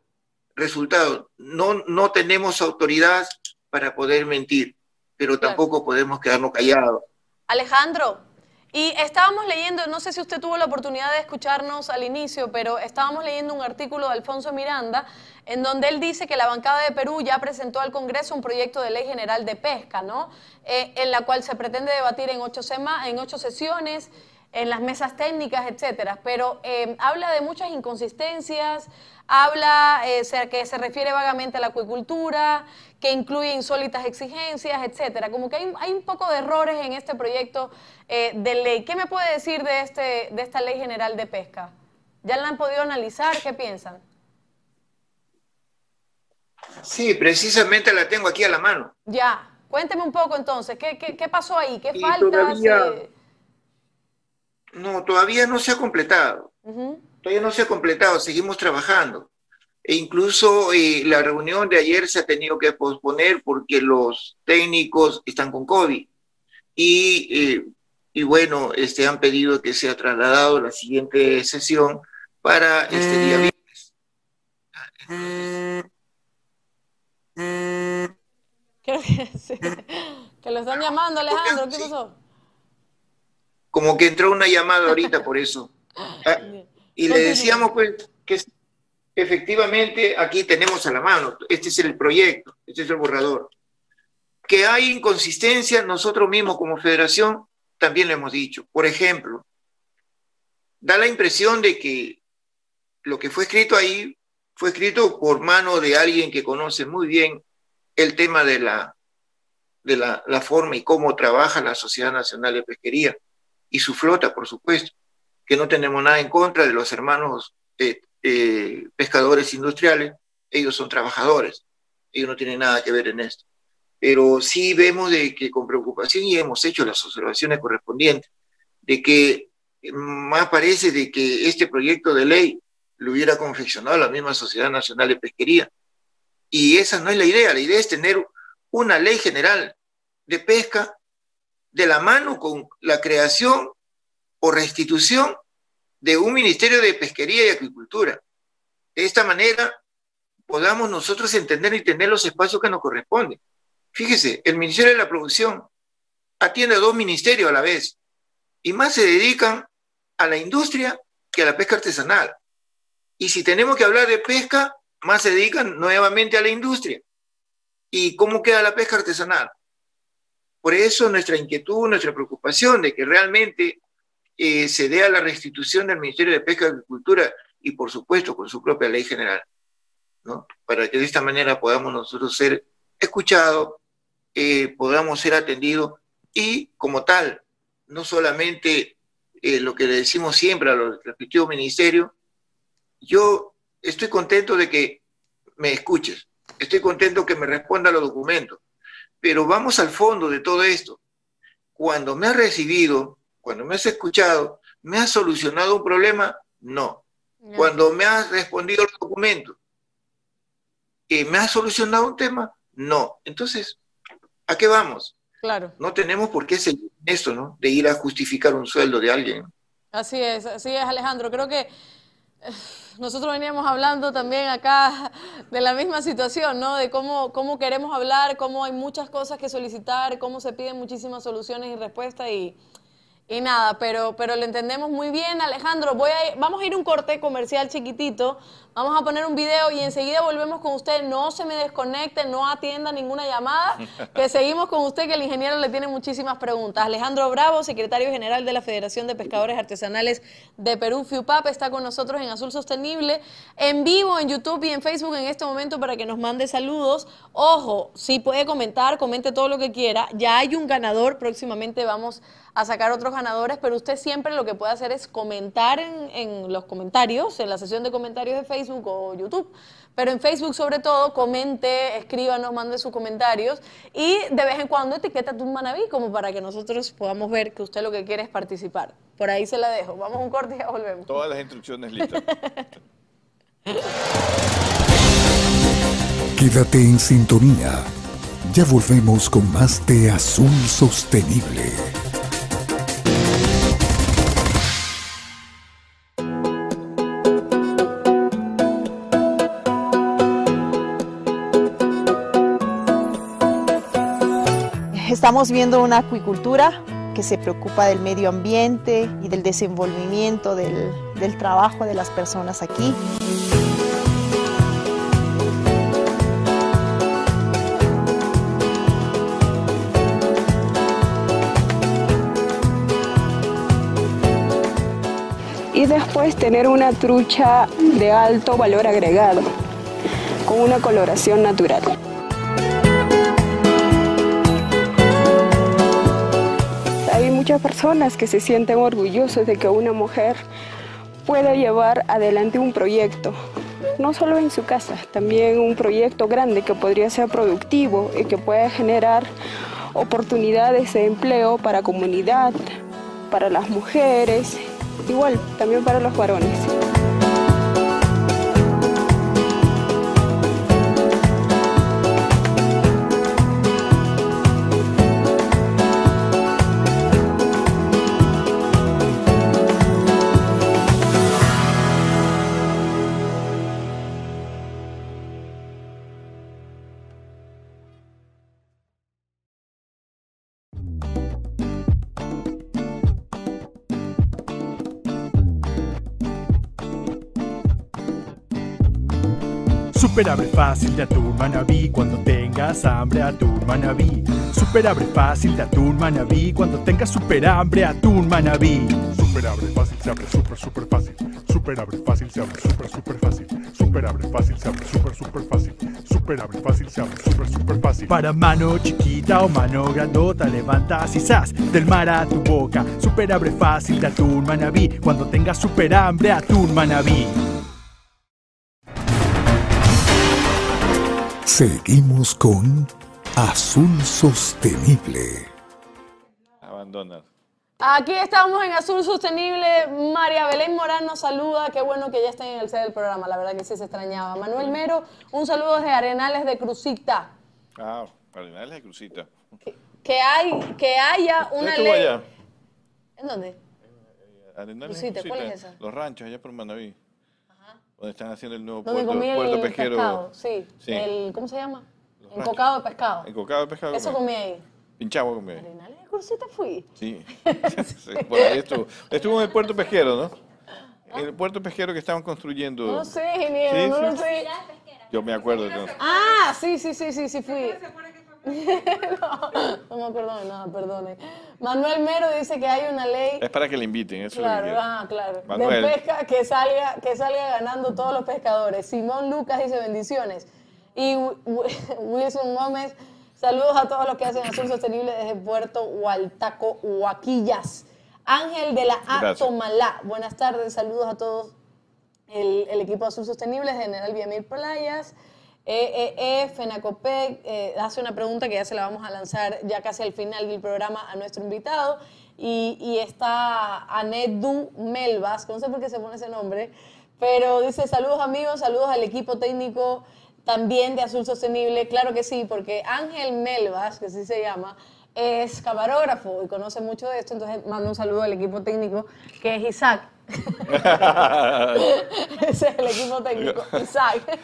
Resultados. No, no tenemos autoridad, para poder mentir, pero tampoco podemos quedarnos callados. Alejandro, y estábamos leyendo, no sé si usted tuvo la oportunidad de escucharnos al inicio, pero estábamos leyendo un artículo de Alfonso Miranda en donde él dice que la bancada de Perú ya presentó al Congreso un proyecto de ley general de pesca, ¿no? Eh, en la cual se pretende debatir en ocho, en ocho sesiones en las mesas técnicas, etcétera, pero eh, habla de muchas inconsistencias, habla eh, que se refiere vagamente a la acuicultura, que incluye insólitas exigencias, etcétera. Como que hay, un poco de errores en este proyecto eh, de ley. ¿Qué me puede decir de, este, de esta ley general de pesca? ¿Ya la han podido analizar? ¿Qué piensan? Sí, precisamente la tengo aquí a la mano. Ya, cuénteme un poco entonces, ¿qué, qué, pasó ahí? ¿Qué falta? No, todavía no se ha completado. Todavía no se ha completado, seguimos trabajando. E incluso eh, la reunión de ayer se ha tenido que posponer porque los técnicos están con COVID. Y, eh, y bueno, este, han pedido que sea trasladado la siguiente sesión para este día viernes. Creo que, que lo están llamando, Alejandro. ¿Qué pasó? como que entró una llamada ahorita por eso. Ah, y le decíamos pues que efectivamente aquí tenemos a la mano, este es el proyecto, este es el borrador. Que hay inconsistencia, nosotros mismos como federación también lo hemos dicho. Por ejemplo, da la impresión de que lo que fue escrito ahí fue escrito por mano de alguien que conoce muy bien el tema de la, de la, la forma y cómo trabaja la Sociedad Nacional de Pesquería y su flota, por supuesto, que no tenemos nada en contra de los hermanos eh, pescadores industriales, ellos son trabajadores, ellos no tienen nada que ver en esto. Pero sí vemos de que con preocupación y hemos hecho las observaciones correspondientes, de que más parece de que este proyecto de ley lo hubiera confeccionado la misma Sociedad Nacional de Pesquería. Y esa no es la idea, la idea es tener una ley general de pesca de la mano con la creación o restitución de un Ministerio de Pesquería y Agricultura. De esta manera podamos nosotros entender y tener los espacios que nos corresponden. Fíjese, el Ministerio de la Producción atiende a dos ministerios a la vez y más se dedican a la industria que a la pesca artesanal. Y si tenemos que hablar de pesca, más se dedican nuevamente a la industria. ¿Y cómo queda la pesca artesanal? Por eso nuestra inquietud, nuestra preocupación de que realmente eh, se dé a la restitución del Ministerio de Pesca y Agricultura y por supuesto con su propia ley general, para que de esta manera podamos nosotros ser escuchados, eh, podamos ser atendidos y como tal, no solamente eh, lo que le decimos siempre a los respectivos ministerios, yo estoy contento de que me escuches, estoy contento que me responda a los documentos, pero vamos al fondo de todo esto. Cuando me has recibido, cuando me has escuchado, ¿me has solucionado un problema? No. Cuando me has respondido el documento, ¿me has solucionado un tema? No. Entonces, ¿a qué vamos? Claro. No tenemos por qué seguir esto, ¿no? De ir a justificar un sueldo de alguien. Así es, así es, Alejandro. Creo que nosotros veníamos hablando también acá de la misma situación, ¿no? De cómo, cómo queremos hablar, cómo hay muchas cosas que solicitar, cómo se piden muchísimas soluciones y respuestas y y nada, pero, pero lo entendemos muy bien, Alejandro. Voy a, vamos a ir un corte comercial chiquitito, vamos a poner un video y enseguida volvemos con usted. No se me desconecte, no atienda ninguna llamada, que seguimos con usted, que el ingeniero le tiene muchísimas preguntas. Alejandro Bravo, secretario general de la Federación de Pescadores Artesanales de Perú, FIUPAP, está con nosotros en Azul Sostenible, en vivo en YouTube y en Facebook en este momento para que nos mande saludos. Ojo, si puede comentar, comente todo lo que quiera. Ya hay un ganador, próximamente vamos a sacar otros ganadores, pero usted siempre lo que puede hacer es comentar en, los comentarios, en la sesión de comentarios de Facebook o YouTube. Pero en Facebook sobre todo, comente, escríbanos, mande sus comentarios y de vez en cuando etiqueta a Manaví como para que nosotros podamos ver que usted lo que quiere es participar. Por ahí se la dejo. Vamos a un corte y ya volvemos. Todas las instrucciones listas. Quédate en sintonía. Ya volvemos con más de Azul Sostenible. Estamos viendo una acuicultura que se preocupa del medio ambiente y del desenvolvimiento del, del trabajo de las personas aquí. y después tener una trucha de alto valor agregado con una coloración natural. Muchas personas que se sienten orgullosos de que una mujer pueda llevar adelante un proyecto, no solo en su casa, también un proyecto grande que podría ser productivo y que pueda generar oportunidades de empleo para comunidad, para las mujeres igual, también para los varones. Super abre fácil de atún manabí cuando tengas hambre atún manabí. Super abre fácil de atún manabí cuando tengas super hambre atún manabí. Super abre fácil se abre super super fácil. Super abre fácil se abre super super fácil. Super abre fácil se abre super super fácil. Super abre fácil se abre super super fácil. Para mano chiquita o mano grandota levantas y del mar a tu boca. Super abre fácil de atún manabí cuando tengas super hambre atún manabí. Seguimos con Azul Sostenible. Abandona. Aquí estamos en Azul Sostenible. María Belén Morán nos saluda. Qué bueno que ya estén en el set del programa. La verdad que sí se extrañaba. Manuel Mero, un saludo desde Arenales de Crucita. Ah, Arenales de Crucita. Que, que hay, que haya una ley. allá? ¿En dónde? Arenales de Crucita, ¿cuál es esa? Los ranchos allá por Manaví. Donde están haciendo el nuevo Donde puerto, comí puerto el pesquero. pescado. Sí. Sí. El, ¿Cómo se llama? Los Encocado de pescado. Encocado de pescado. Eso comí. comí ahí. Pinchagua comí. ahí. Arenales de Crucita fui. Sí. Sí, por ahí estuvo. Estuvo en el puerto pesquero, ¿no? En el puerto pesquero que estaban construyendo. No sé, ingeniero, Sí, no lo sé. Yo me acuerdo. entonces. Ah, sí, sí, sí, sí, sí fui. no, no me acuerdo de nada, perdone. Manuel Mero dice que hay una ley, Es para que le inviten, eso es lo que claro, ah, claro, Manuel. de pesca que salga, que salga ganando todos los pescadores. Simón Lucas dice bendiciones. Y Wi- Wi- Wilson Gómez, saludos a todos los que hacen Azul Sostenible desde Puerto Hualtaco, Huaquillas. Ángel de la A. Tomalá, buenas tardes, saludos a todos el, el equipo Azul Sostenible, General Villamil Playas, EEE, FENACOPEC, eh, hace una pregunta que ya se la vamos a lanzar ya casi al final del programa a nuestro invitado. Y, y está Anedu Melvas, no sé por qué se pone ese nombre, pero dice saludos amigos, saludos al equipo técnico también de Azul Sostenible. Claro que sí, porque Ángel Melvas, que así se llama, es camarógrafo y conoce mucho de esto, entonces mando un saludo al equipo técnico que es Isaac. Ese es el equipo técnico, Isaac.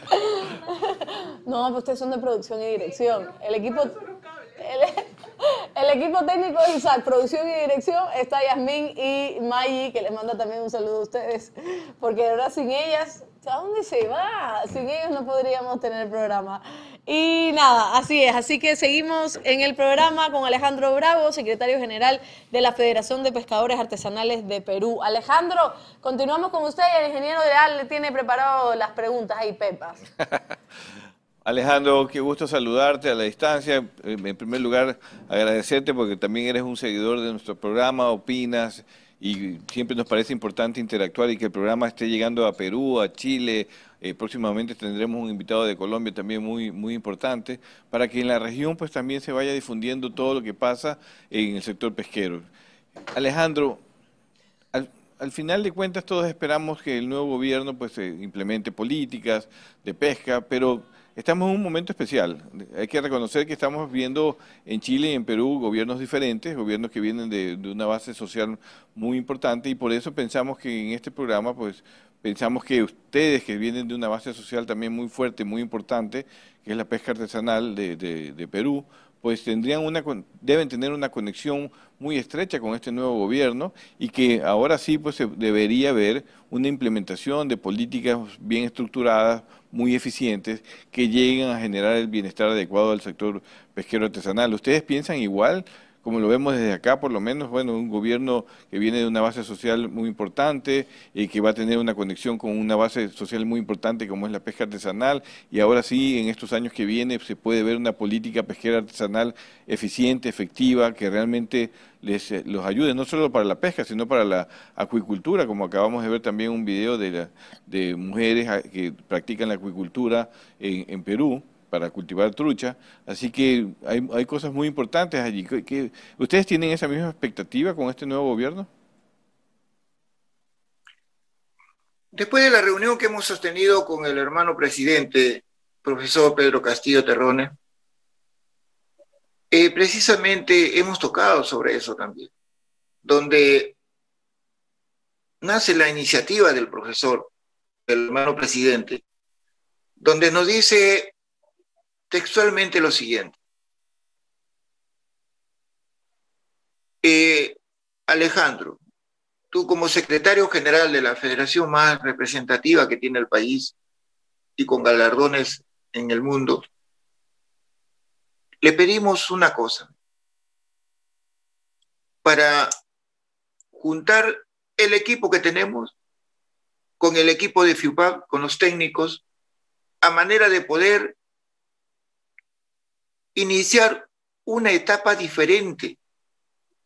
No, pues ustedes son de producción y dirección. El equipo, el, el equipo técnico es Isaac, producción y dirección. Está Yasmín y Mayi, que les manda también un saludo a ustedes, porque verdad sin ellas, ¿a dónde se va? Sin ellos no podríamos tener el programa. Y nada, así es. Así que seguimos en el programa con Alejandro Bravo, secretario general de la Federación de Pescadores Artesanales de Perú. Alejandro, continuamos con usted y el ingeniero Leal le tiene preparado las preguntas ahí, Pepas. Alejandro, qué gusto saludarte a la distancia. En primer lugar, agradecerte porque también eres un seguidor de nuestro programa, opinas y siempre nos parece importante interactuar y que el programa esté llegando a Perú, a Chile. Eh, próximamente tendremos un invitado de Colombia también muy, muy importante para que en la región pues también se vaya difundiendo todo lo que pasa en el sector pesquero. Alejandro, al, al final de cuentas todos esperamos que el nuevo gobierno pues eh, implemente políticas de pesca, pero estamos en un momento especial. Hay que reconocer que estamos viendo en Chile y en Perú gobiernos diferentes, gobiernos que vienen de, una base social muy importante y por eso pensamos que en este programa pues pensamos que ustedes que vienen de una base social también muy fuerte, muy importante, que es la pesca artesanal de, Perú, pues tendrían una, deben tener una conexión muy estrecha con este nuevo gobierno y que ahora sí pues debería haber una implementación de políticas bien estructuradas, muy eficientes, que lleguen a generar el bienestar adecuado al sector pesquero artesanal. ¿Ustedes piensan igual? Como lo vemos desde acá, por lo menos, bueno, un gobierno que viene de una base social muy importante y que va a tener una conexión con una base social muy importante como es la pesca artesanal. Y ahora sí, en estos años que viene, se puede ver una política pesquera artesanal eficiente, efectiva, que realmente les eh, los ayude no solo para la pesca, sino para la acuicultura, como acabamos de ver también un video de, de mujeres ah, que practican la acuicultura en, en Perú para cultivar trucha. Así que hay, hay cosas muy importantes allí. ¿Ustedes tienen esa misma expectativa con este nuevo gobierno? Después de la reunión que hemos sostenido con el hermano presidente, profesor Pedro Castillo Terrone, eh, precisamente hemos tocado sobre eso también, donde nace la iniciativa del profesor, el hermano presidente, donde nos dice textualmente lo siguiente. Eh, Alejandro, tú como secretario general de la federación más representativa que tiene el país y con galardones en el mundo, le pedimos una cosa, para juntar el equipo que tenemos con el equipo de FIUPAP, con los técnicos, a manera de poder iniciar una etapa diferente,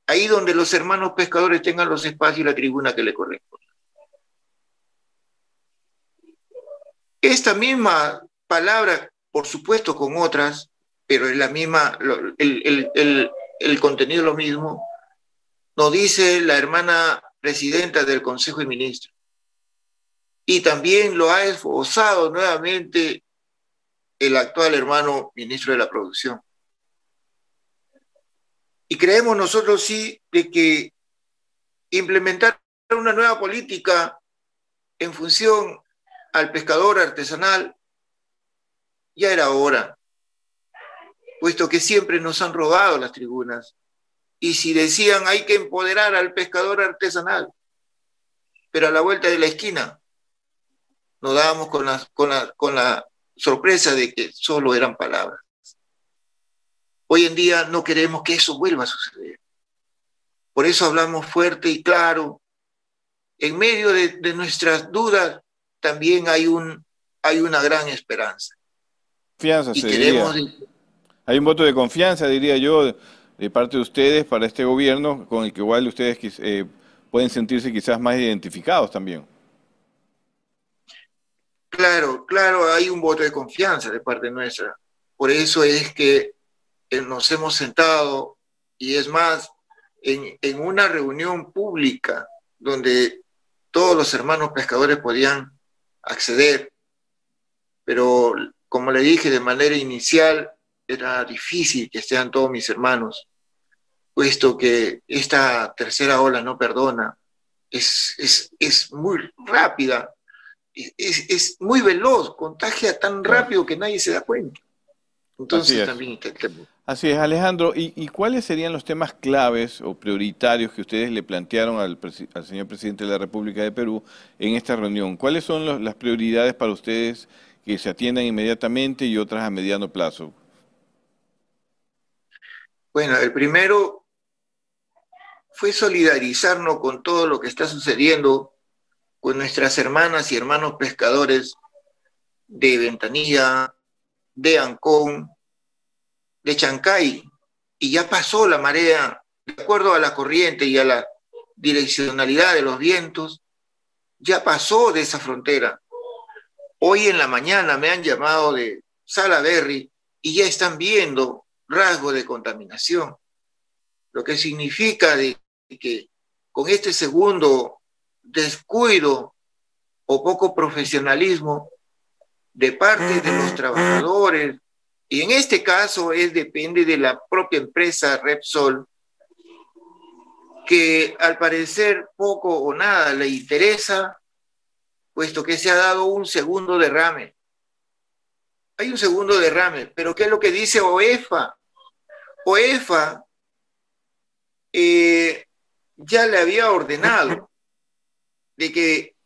ahí donde los hermanos pescadores tengan los espacios y la tribuna que le corresponde. Esta misma palabra, por supuesto con otras, pero es la misma, el, contenido es lo mismo, nos dice la hermana presidenta del Consejo de Ministros. Y también lo ha esforzado nuevamente el actual hermano ministro de la Producción. Y creemos nosotros sí de que implementar una nueva política en función al pescador artesanal ya era hora, puesto que siempre nos han robado las tribunas. Y si decían hay que empoderar al pescador artesanal, pero a la vuelta de la esquina nos dábamos con la, con la, con la sorpresa de que solo eran palabras. Hoy en día no queremos que eso vuelva a suceder. Por eso hablamos fuerte y claro. En medio de, nuestras dudas también hay, un, hay una gran esperanza. Confianza, se diría. Hay un voto de confianza, diría yo, de parte de ustedes para este gobierno, con el que igual ustedes eh, pueden sentirse quizás más identificados también. Claro, claro, hay un voto de confianza de parte nuestra. Por eso es que eh, nos hemos sentado y es más, en, una reunión pública donde todos los hermanos pescadores podían acceder, pero como le dije de manera inicial, era difícil que estén todos mis hermanos, puesto que esta tercera ola no perdona, es, es, es muy rápida es, muy veloz, contagia tan rápido que nadie se da cuenta. Entonces también Así es, Alejandro. ¿Y, cuáles serían los temas claves o prioritarios que ustedes le plantearon al, señor presidente de la República de Perú en esta reunión? ¿Cuáles son las prioridades para ustedes que se atiendan inmediatamente y otras a mediano plazo? Bueno, el primero fue solidarizarnos con todo lo que está sucediendo con nuestras hermanas y hermanos pescadores de Ventanilla, de Ancón, de Chancay, y ya pasó la marea, de acuerdo a la corriente y a la direccionalidad de los vientos, ya pasó de esa frontera. Hoy en la mañana me han llamado de Salaberry y ya están viendo rasgos de contaminación, lo que significa de que con este segundo descuido o poco profesionalismo de parte de los trabajadores, y en este caso es depende de la propia empresa Repsol, que al parecer poco o nada le interesa, puesto que se ha dado un segundo derrame. Hay un segundo derrame, pero ¿qué es lo que dice OEFA? OEFA eh, ya le había ordenado de que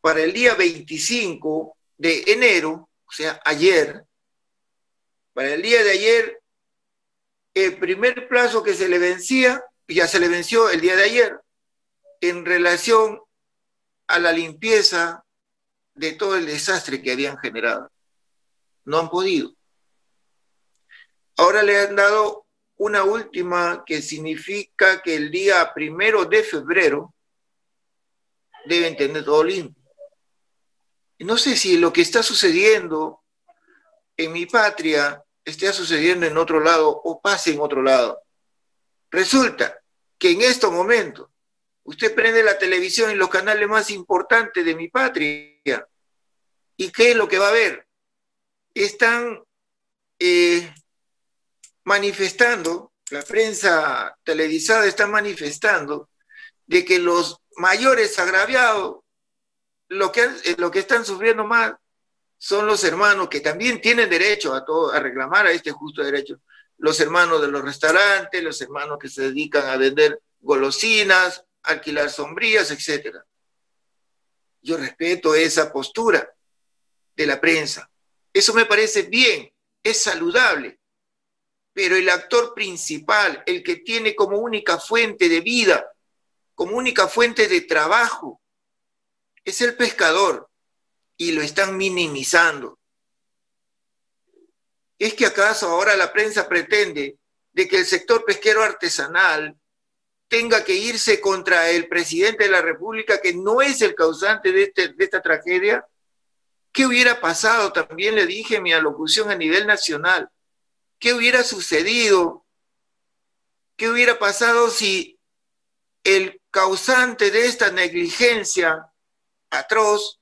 para el día 25 de enero, o sea, ayer, para el día de ayer, el primer plazo que se le vencía, ya se le venció el día de ayer, en relación a la limpieza de todo el desastre que habían generado. No han podido. Ahora le han dado una última que significa que el día primero de febrero deben tener todo limpio. No sé si lo que está sucediendo en mi patria esté sucediendo en otro lado o pase en otro lado. Resulta que en estos momentos usted prende la televisión en los canales más importantes de mi patria. ¿Y qué es lo que va a ver? Están eh, manifestando, la prensa televisada está manifestando de que los mayores agraviados, lo que, eh, lo que están sufriendo más son los hermanos que también tienen derecho a, todo, a reclamar a este justo derecho. Los hermanos de los restaurantes, los hermanos que se dedican a vender golosinas, alquilar sombrías, etc. Yo respeto esa postura de la prensa. Eso me parece bien, es saludable. Pero el actor principal, el que tiene como única fuente de vida, como única fuente de trabajo, es el pescador y lo están minimizando. ¿Es que acaso ahora la prensa pretende de que el sector pesquero artesanal tenga que irse contra el presidente de la República, que no es el causante de, este, de esta tragedia? ¿Qué hubiera pasado? También le dije en mi alocución a nivel nacional. ¿Qué hubiera sucedido? ¿Qué hubiera pasado si el causante de esta negligencia atroz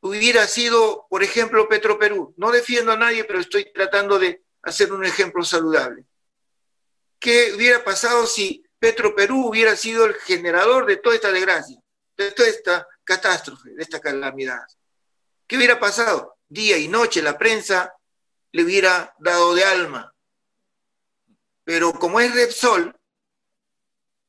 hubiera sido, por ejemplo, Petroperú. No defiendo a nadie, pero estoy tratando de hacer un ejemplo saludable. ¿Qué hubiera pasado si Petroperú hubiera sido el generador de toda esta desgracia, de toda esta catástrofe, de esta calamidad? ¿Qué hubiera pasado? Día y noche la prensa le hubiera dado de alma. Pero como es Repsol,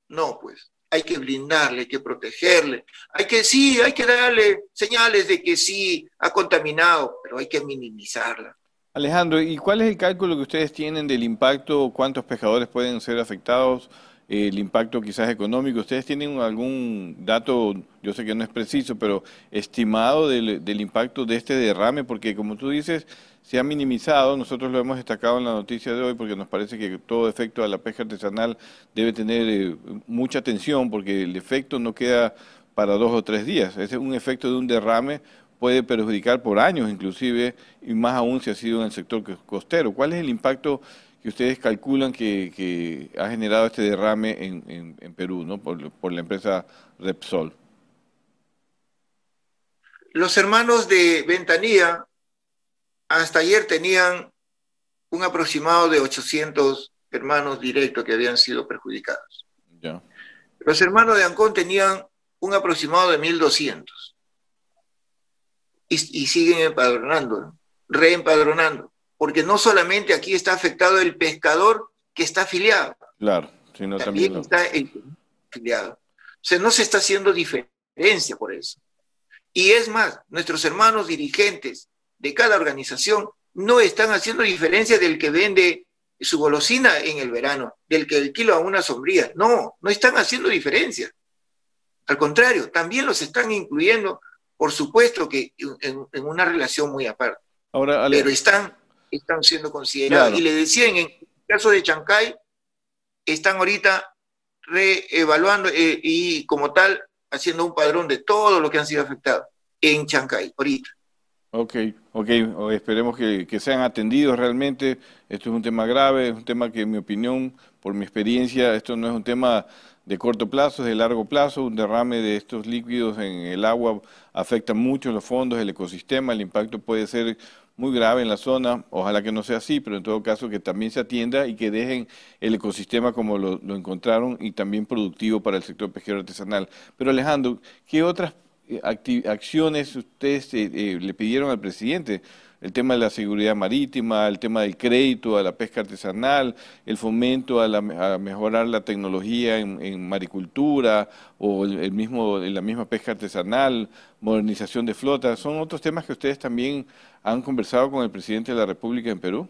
no, pues hay que blindarle, hay que protegerle, hay que sí, hay que darle señales de que sí ha contaminado, pero hay que minimizarla. Alejandro, ¿y cuál es el cálculo que ustedes tienen del impacto? ¿Cuántos pescadores pueden ser afectados? El impacto quizás económico. ¿Ustedes tienen algún dato, yo sé que no es preciso, pero estimado del, del impacto de este derrame? Porque como tú dices, se ha minimizado, nosotros lo hemos destacado en la noticia de hoy porque nos parece que todo efecto de la pesca artesanal debe tener eh, mucha atención porque el efecto no queda para dos o tres días, es un efecto de un derrame puede perjudicar por años inclusive y más aún si ha sido en el sector costero. ¿Cuál es el impacto que ustedes calculan que, ha generado este derrame en, Perú ¿no? por, por la empresa Repsol? Los hermanos de Ventanilla hasta ayer tenían un aproximado de 800 hermanos directos que habían sido perjudicados. Los hermanos de Ancón tenían un aproximado de 1200. Y, y siguen empadronando, reempadronando, porque no solamente aquí está afectado el pescador que está afiliado. Claro, sino también, también está el afiliado. O sea, no se está haciendo diferencia por eso. Y es más, nuestros hermanos dirigentes de cada organización no están haciendo diferencia del que vende su golosina en el verano, del que alquila una sombría. No, no están haciendo diferencia. Al contrario, también los están incluyendo, por supuesto que en, una relación muy aparte. Ahora, Pero están, están siendo considerados. Y le decía, en el caso de Chancay, están ahorita reevaluando eh, y como tal haciendo un padrón de todo lo que han sido afectados en Chancay, ahorita. Ok, ok, esperemos que, sean atendidos realmente. Esto es un tema grave, es un tema que en mi opinión, por mi experiencia, esto no es un tema de corto plazo, es de largo plazo. Un derrame de estos líquidos en el agua afecta mucho los fondos, el ecosistema, el impacto puede ser muy grave en la zona. Ojalá que no sea así, pero en todo caso que también se atienda y que dejen el ecosistema como lo, encontraron y también productivo para el sector pesquero artesanal. Pero Alejandro, ¿qué otras eh, acciones ustedes eh, eh, le pidieron al presidente? El tema de la seguridad marítima, el tema del crédito a la pesca artesanal, el fomento a, mejorar la tecnología en, maricultura o el, mismo, la misma pesca artesanal, modernización de flotas, son otros temas que ustedes también han conversado con el presidente de la República en Perú.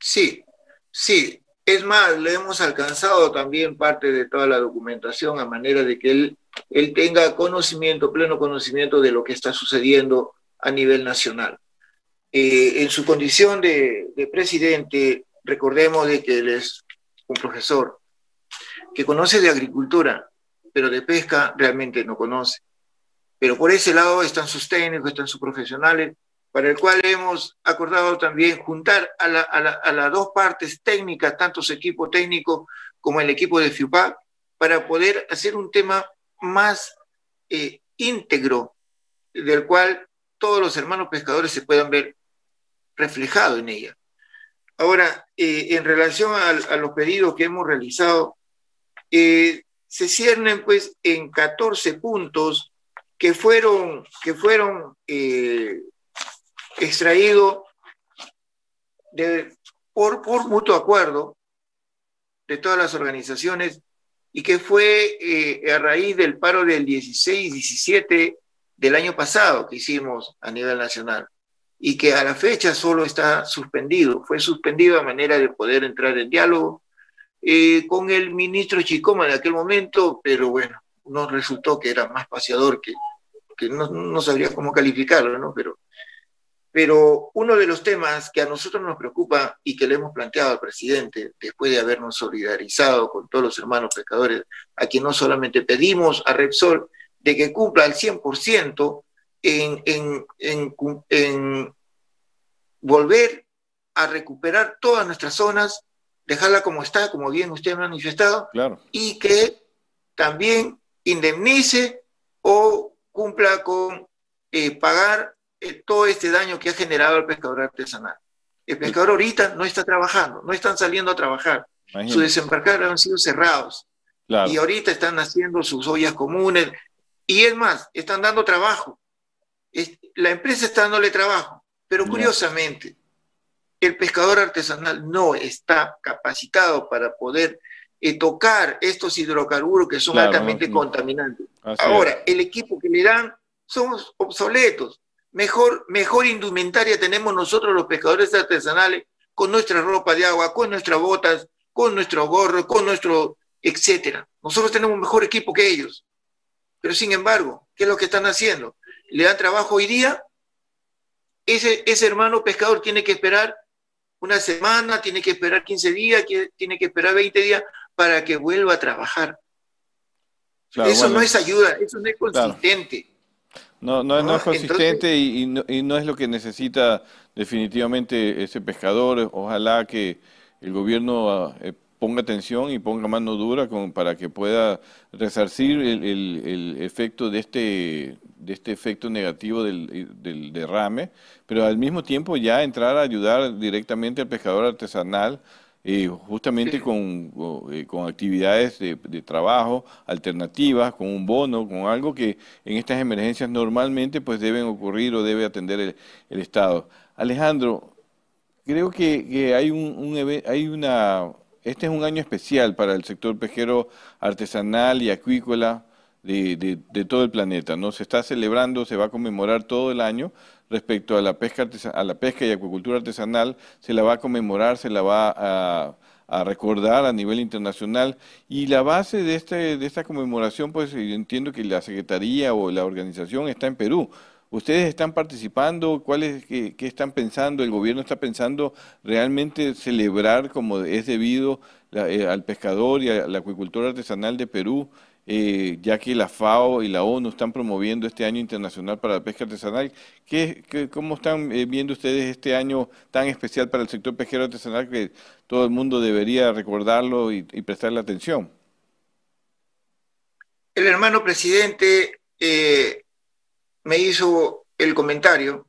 Sí, sí. Es más, le hemos alcanzado también parte de toda la documentación a manera de que él tenga conocimiento, pleno conocimiento de lo que está sucediendo a nivel nacional. Eh, en su condición de, presidente, recordemos de que él es un profesor que conoce de agricultura, pero de pesca realmente no conoce. Pero por ese lado están sus técnicos, están sus profesionales, para el cual hemos acordado también juntar a, las dos partes técnicas, tanto su equipo técnico como el equipo de FIUPAC, para poder hacer un tema más eh, íntegro, del cual todos los hermanos pescadores se puedan ver reflejados en ella. Ahora, eh, en relación a, los pedidos que hemos realizado, eh, se ciernen pues en 14 puntos que fueron, que fueron eh, extraídos por, por mutuo acuerdo de todas las organizaciones y que fue a raíz del paro del 16-17 del año pasado que hicimos a nivel nacional y que a la fecha solo está suspendido. Fue suspendido a manera de poder entrar en diálogo eh, con el ministro Chicoma de aquel momento, pero bueno, nos resultó que era más paseador que, que no, no, sabría cómo calificarlo, ¿no? Pero, pero uno de los temas que a nosotros nos preocupa y que le hemos planteado al presidente, después de habernos solidarizado con todos los hermanos pescadores, a quien no solamente pedimos a Repsol, de que cumpla al 100% en, en, en, en volver a recuperar todas nuestras zonas, dejarla como está, como bien usted ha manifestado, y que también indemnice o cumpla con eh, pagar eh, todo este daño que ha generado el pescador artesanal. El pescador ahorita no está trabajando, no están saliendo a trabajar. Sus desembarcados han sido cerrados. Y ahorita están haciendo sus ollas comunes, y es más, están dando trabajo. La empresa está dándole trabajo, pero curiosamente, el pescador artesanal no está capacitado para poder eh, tocar estos hidrocarburos que son altamente contaminantes. Ahora, el equipo que le dan son obsoletos. Mejor, mejor indumentaria tenemos nosotros los pescadores artesanales con nuestra ropa de agua, con nuestras botas, con nuestro gorro, con nuestro, etcétera. Nosotros tenemos mejor equipo que ellos. Pero sin embargo, ¿qué es lo que están haciendo? Le dan trabajo hoy día, ese, ese hermano pescador tiene que esperar una semana, tiene que esperar 15 días, tiene que esperar 20 días para que vuelva a trabajar. eso no es ayuda, eso no es consistente. No, no, no, es consistente y, no, y, no, es lo que necesita definitivamente ese pescador. Ojalá que el gobierno eh, ponga atención y ponga mano dura con, para que pueda resarcir el, el, efecto de este, de este efecto negativo del, del, derrame, pero al mismo tiempo ya entrar a ayudar directamente al pescador artesanal, eh, justamente con, eh, con actividades de, de, trabajo alternativas, con un bono, con algo que en estas emergencias normalmente pues deben ocurrir o debe atender el, el Estado. Alejandro, creo que, que hay, un, un, hay una este es un año especial para el sector pesquero artesanal y acuícola de, todo el planeta. ¿no? Se está celebrando, se va a conmemorar todo el año respecto a la pesca, a la pesca y acuicultura artesanal, se la va a conmemorar, se la va a, recordar a nivel internacional. Y la base de, este, de esta conmemoración, pues entiendo que la Secretaría o la organización está en Perú. ¿Ustedes están participando? ¿Cuál es, qué, están pensando? ¿El gobierno está pensando realmente celebrar como es debido eh, al pescador y a la acuicultura artesanal de Perú, eh, ya que la FAO y la ONU están promoviendo este año internacional para la pesca artesanal? ¿Qué, cómo están eh, viendo ustedes este año tan especial para el sector pesquero artesanal que todo el mundo debería recordarlo y prestarle atención? El hermano presidente me hizo el comentario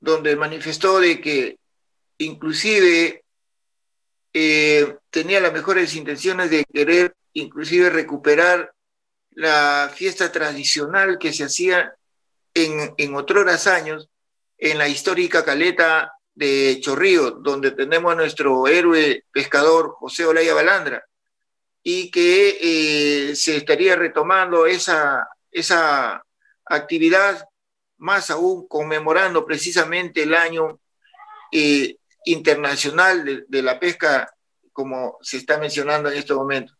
donde manifestó de que inclusive eh, tenía las mejores intenciones de querer inclusive recuperar la fiesta tradicional que se hacía en, en otros años, en la histórica caleta de Chorrillo, donde tenemos a nuestro héroe pescador José Olaya Balandra, y que eh, se estaría retomando esa, esa actividad, más aún conmemorando precisamente el año eh, internacional de, de, la pesca, como se está mencionando en este momento.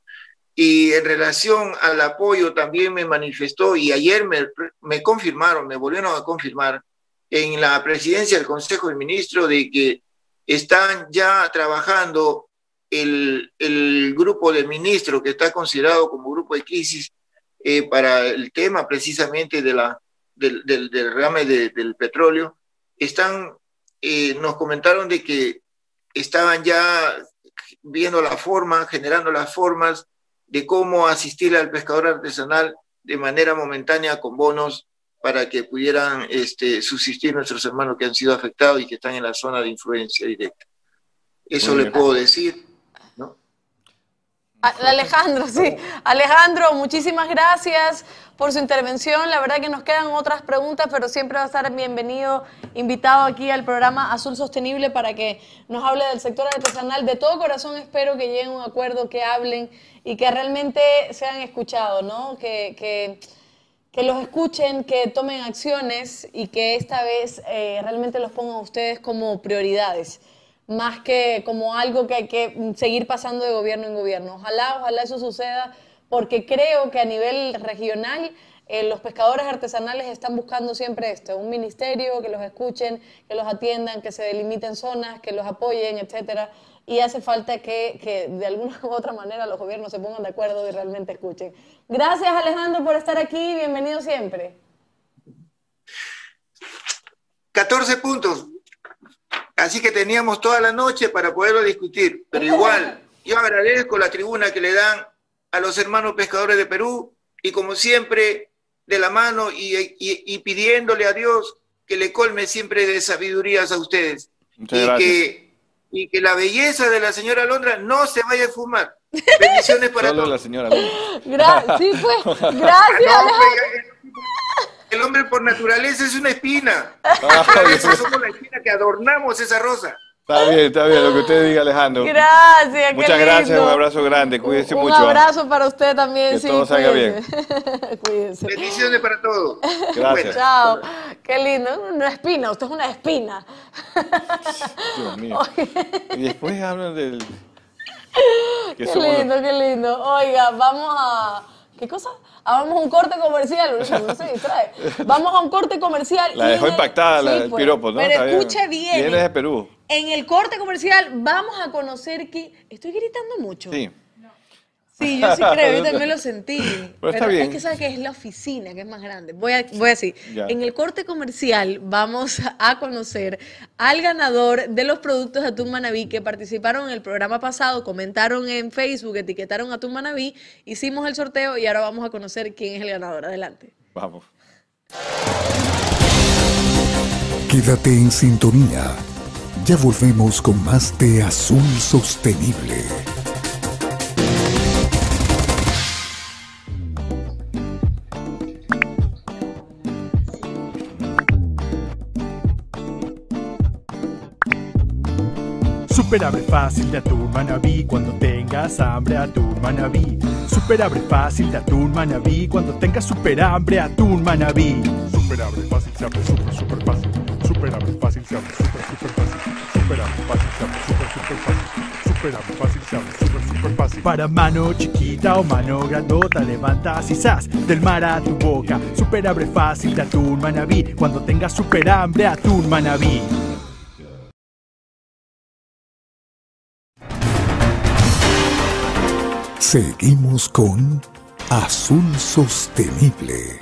Y en relación al apoyo también me manifestó, y ayer me, me confirmaron, me volvieron a confirmar, en la presidencia del Consejo de Ministros de que están ya trabajando el, el, grupo de ministros que está considerado como grupo de crisis eh, para el tema precisamente de la, del, del, del rame de, del petróleo, están, eh, nos comentaron de que estaban ya viendo la forma, generando las formas de cómo asistir al pescador artesanal de manera momentánea con bonos para que pudieran este, subsistir nuestros hermanos que han sido afectados y que están en la zona de influencia directa. Eso le puedo decir. ¿No? Alejandro, sí. Alejandro, muchísimas gracias por su intervención. La verdad que nos quedan otras preguntas, pero siempre va a estar bienvenido, invitado aquí al programa Azul Sostenible para que nos hable del sector artesanal. De todo corazón espero que lleguen a un acuerdo, que hablen y que realmente sean escuchados, ¿no? Que, que que los escuchen, que tomen acciones y que esta vez eh, realmente los pongan ustedes como prioridades, más que como algo que hay que seguir pasando de gobierno en gobierno. Ojalá, ojalá eso suceda, porque creo que a nivel regional eh, los pescadores artesanales están buscando siempre esto, un ministerio que los escuchen, que los atiendan, que se delimiten zonas, que los apoyen, etcétera y hace falta que, que, de alguna u otra manera los gobiernos se pongan de acuerdo y realmente escuchen. Gracias Alejandro por estar aquí, bienvenido siempre. 14 puntos, así que teníamos toda la noche para poderlo discutir, pero igual yo agradezco la tribuna que le dan a los hermanos pescadores de Perú y como siempre de la mano y, y, y pidiéndole a Dios que le colme siempre de sabidurías a ustedes. Muchas y gracias. que y que la belleza de la señora Londra no se vaya a fumar. Bendiciones para Solo todos. la señora Luna. Gra sí, pues, gracias Alejandro. El hombre por naturaleza es una espina. Ah, A veces somos la espina que adornamos esa rosa. Está bien, está bien, lo que usted diga, Alejandro. Gracias, qué Muchas gracias, lindo. un abrazo grande, cuídese Un mucho. ¿ah? abrazo para usted también, Que sí, todo salga cuídese. cuídese. Bendiciones para todos. Gracias. Chao, qué lindo, una espina, usted es una espina. Dios mío. Y después hablan del... que Qué los- lindo, qué lindo. Oiga, vamos a. ¿Qué cosa? Ah, vamos a un corte comercial. No se distrae. Vamos a un corte comercial. La y dejó en el- impactada la- Sí, el piropo, ¿no? Pero escuche bien. Viene de Perú. En el corte comercial vamos a conocer que. Estoy gritando mucho. Sí. Sí, yo sí creo, yo también lo sentí. Pero, está bien. es que sabes que es la oficina, que es más grande. Voy a, voy a decir, Ya. en el corte comercial vamos a conocer al ganador de los productos de Atún que participaron en el programa pasado, comentaron en Facebook, etiquetaron a Atún hicimos el sorteo y ahora vamos a conocer quién es el ganador. Adelante. Vamos. Quédate en sintonía. Ya volvemos con más de Azul Sostenible. Super abre fácil de atún manabí cuando tengas hambre atún manabí. Super abre fácil de atún manabí cuando tengas super hambre atún manabí. Super abre fácil se abre super super fácil. Super abre fácil se abre super super fácil. Super abre fácil se abre super super fácil. Super abre fácil se abre super super fácil. Para mano chiquita o mano grandota levantas y del mar a tu boca. Super abre fácil de atún manabí cuando tengas super hambre atún manabí. Seguimos con Azul Sostenible.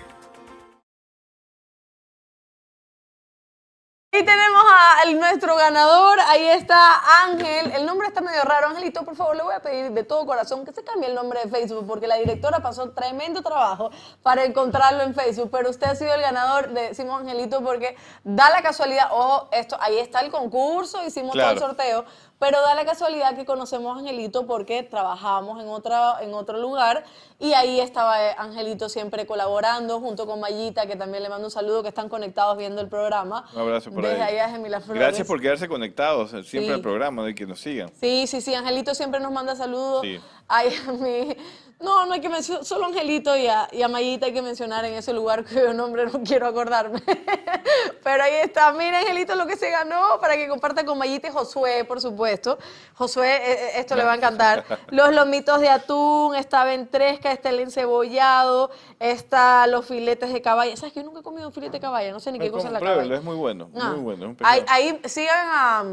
Y tenemos a nuestro ganador, ahí está Ángel, el nombre está medio raro, Angelito, por favor, le voy a pedir de todo corazón que se cambie el nombre de Facebook, porque la directora pasó tremendo trabajo para encontrarlo en Facebook, pero usted ha sido el ganador, le decimos Angelito, porque da la casualidad, ojo, esto, ahí está el concurso, hicimos Claro. todo el sorteo, Pero da la casualidad que conocemos a Angelito porque trabajábamos en, otra, en otro lugar y ahí estaba eh, Angelito siempre colaborando junto con Mayita, que también le mando un saludo, que están conectados viendo el programa. Un abrazo por Desde ahí. allá desde Miraflores. Gracias por quedarse conectados eh, siempre Sí. al programa y que nos sigan. Sí, sí, sí, Angelito siempre nos manda saludos. Sí. Ay, a mí, no, no hay que mencionar, solo Angelito y a, y a Mayita hay que mencionar en ese lugar cuyo nombre no quiero acordarme. Pero ahí está, mira Angelito lo que se ganó para que comparta con Mayita y Josué, por supuesto. Josué, eh, eh, esto le va a encantar. Los lomitos de atún, está ventresca, está el encebollado, está los filetes de caballa. ¿Sabes que yo nunca he comido un filete de caballa? No sé ni qué cosa es la caballa. es muy bueno, Ah. muy bueno. es un Ahí, ahí sigan a,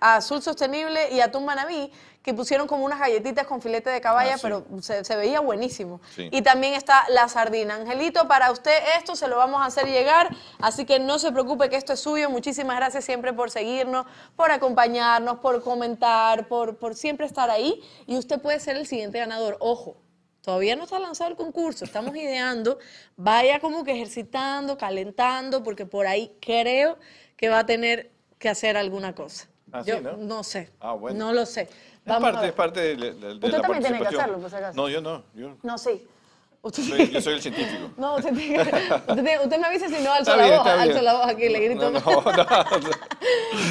a Azul Sostenible y a Atún Manabí, que pusieron como unas galletitas con filete de caballa, Ah, sí. pero se, se veía buenísimo. Sí. Y también está la sardina. Angelito, para usted esto se lo vamos a hacer llegar, así que no se preocupe que esto es suyo. Muchísimas gracias siempre por seguirnos, por acompañarnos, por comentar, por, por siempre estar ahí. Y usted puede ser el siguiente ganador. Ojo. Todavía no está lanzado el concurso, estamos ideando. Vaya como que ejercitando, calentando, porque por ahí creo que va a tener que hacer alguna cosa. Ah, sí, Yo ¿no? sé. Ah, bueno. No lo sé. Es Vamos parte, es parte de, de- de Usted la también tiene que hacerlo, por si acaso. No, yo no. Yo No, sí. Usted, soy, yo soy el científico. No, usted, tiene usted, me avisa si no alzo Está la bien, voz, alzo bien. la voz aquí, le grito. No, no,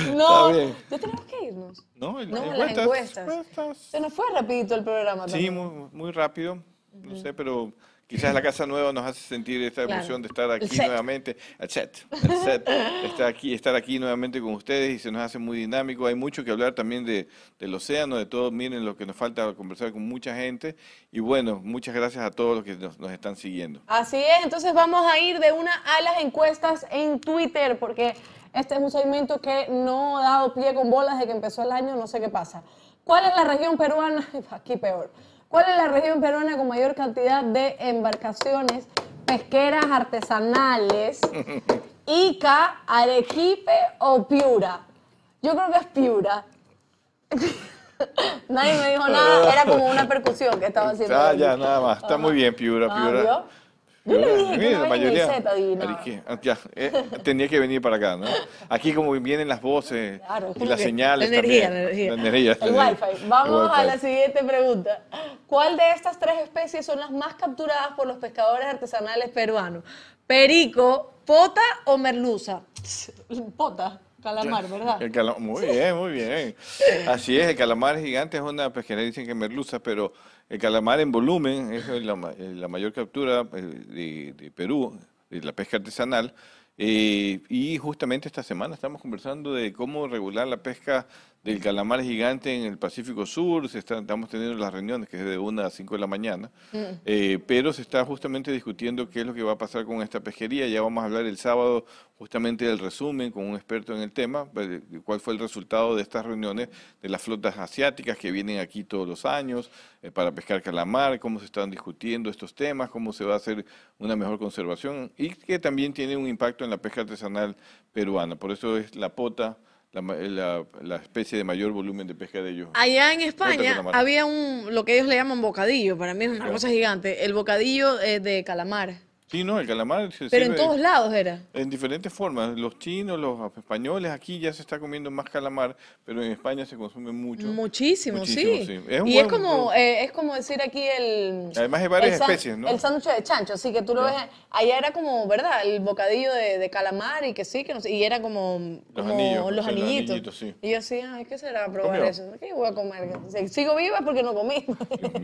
no. No, ya tenemos que irnos. No, el- No, encuestas, las encuestas. encuestas. Se nos fue rapidito el programa Sí, también. muy, muy rápido. No sé, pero quizás la casa nueva nos hace sentir esta Claro. emoción de estar El aquí set. nuevamente. El set. El set. estar, aquí, estar aquí nuevamente con ustedes y se nos hace muy dinámico. Hay mucho que hablar también de, del océano, de todo. Miren lo que nos falta conversar con mucha gente. Y bueno, muchas gracias a todos los que nos, nos están siguiendo. Así es, entonces vamos a ir de una a las encuestas en Twitter, porque este es un segmento que no ha dado pie con bolas desde que empezó el año, no sé qué pasa. ¿Cuál es la región peruana? Aquí peor. ¿Cuál es la región peruana con mayor cantidad de embarcaciones pesqueras artesanales? Ica, Arequipe o Piura. Yo creo que es Piura. Nadie me dijo nada, era como una percusión que estaba haciendo. Ah, ya, nada más. Está muy bien, Piura, Ah, Piura. ¿Vio? Yo le dije que Mira, no la mayoría. ah, ya, eh, tenía que venir para acá, ¿no? Aquí como vienen las voces Claro, y las señales la energía, también. la energía. La energía, El la wifi. Vamos El a la siguiente pregunta. ¿Cuál de estas tres especies son las más capturadas por los pescadores artesanales peruanos? ¿Perico, pota o merluza? Pota, calamar, ¿verdad? El Muy bien, muy bien. Así es, el calamar gigante es una pesquería, dicen que merluza, pero el calamar en volumen es la, la mayor captura eh, de, de Perú, de la pesca artesanal. Eh, y justamente esta semana estamos conversando de cómo regular la pesca del calamar gigante en el Pacífico Sur. Se está- estamos teniendo las reuniones que es de 1 a 5 de la mañana. Eh, pero se está justamente discutiendo qué es lo que va a pasar con esta pesquería. Ya vamos a hablar el sábado justamente del resumen con un experto en el tema, de cuál fue el resultado de estas reuniones de las flotas asiáticas que vienen aquí todos los años eh, para pescar calamar, cómo se están discutiendo estos temas, cómo se va a hacer una mejor conservación y que también tiene un impacto en la pesca artesanal peruana. Por eso es la pota. La, ma- la- la especie de mayor volumen de pesca de ellos. Allá en España había un, lo que ellos le llaman bocadillo, para mí es una cosa gigante, el bocadillo eh, de calamar. Sí, no, el calamar se Pero en sirve- todos lados era. En diferentes formas. Los chinos, los españoles, aquí ya se está comiendo más calamar, pero en España se consume mucho. Muchísimo, Muchísimo, sí. sí. Es un y es buen como, eh, es como decir aquí el... Además hay varias el san- especies, ¿no? El sándwich de chancho, así que tú lo ves, allá era como, ¿verdad? El bocadillo de, de calamar y que sí, que no sé, y era como, Los como anillos, los sí, los anillitos. anillitos, sí. Y yo decía, ay, ¿qué será probar Comió. eso? ¿Qué voy a comer? Si sigo viva es porque no comí.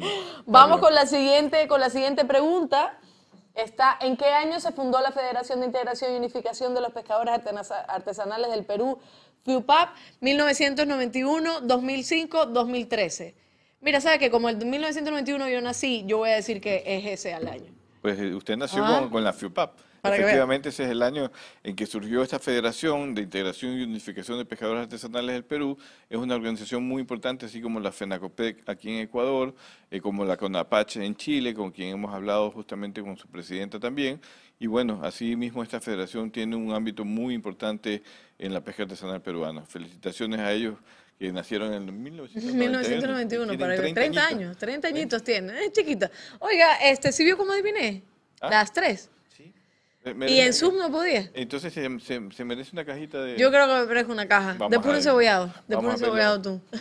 Vamos con la siguiente, con la siguiente pregunta. Está, ¿en qué año se fundó la Federación de Integración y Unificación de los Pescadores Artesanales del Perú, FIUPAP, 1991, 2005, 2013? Mira, ¿sabe que como el 1991 yo nací, yo voy a decir que es ese al año. Pues eh, usted nació Ah. con, con la FIUPAP. Para. Efectivamente, ese es el año en que surgió esta Federación de Integración y Unificación de Pescadores Artesanales del Perú. Es una organización muy importante, así como la FENACOPEC aquí en Ecuador, eh, como la CONAPACH en Chile, con quien hemos hablado justamente con su presidenta también. Y bueno, así mismo esta federación tiene un ámbito muy importante en la pesca artesanal peruana. Felicitaciones a ellos que nacieron en el 1991. 1991, Tienen para que 30 30 añitos. años, 30 añitos tiene, es chiquita. Oiga, este, ¿sí vio cómo adiviné? ¿Ah? Las tres. Me- Y en sub no podía. Entonces se, se- se merece una cajita de... Yo creo que me parezco una caja. Vamos de puro cebollado. De puro cebollado tú.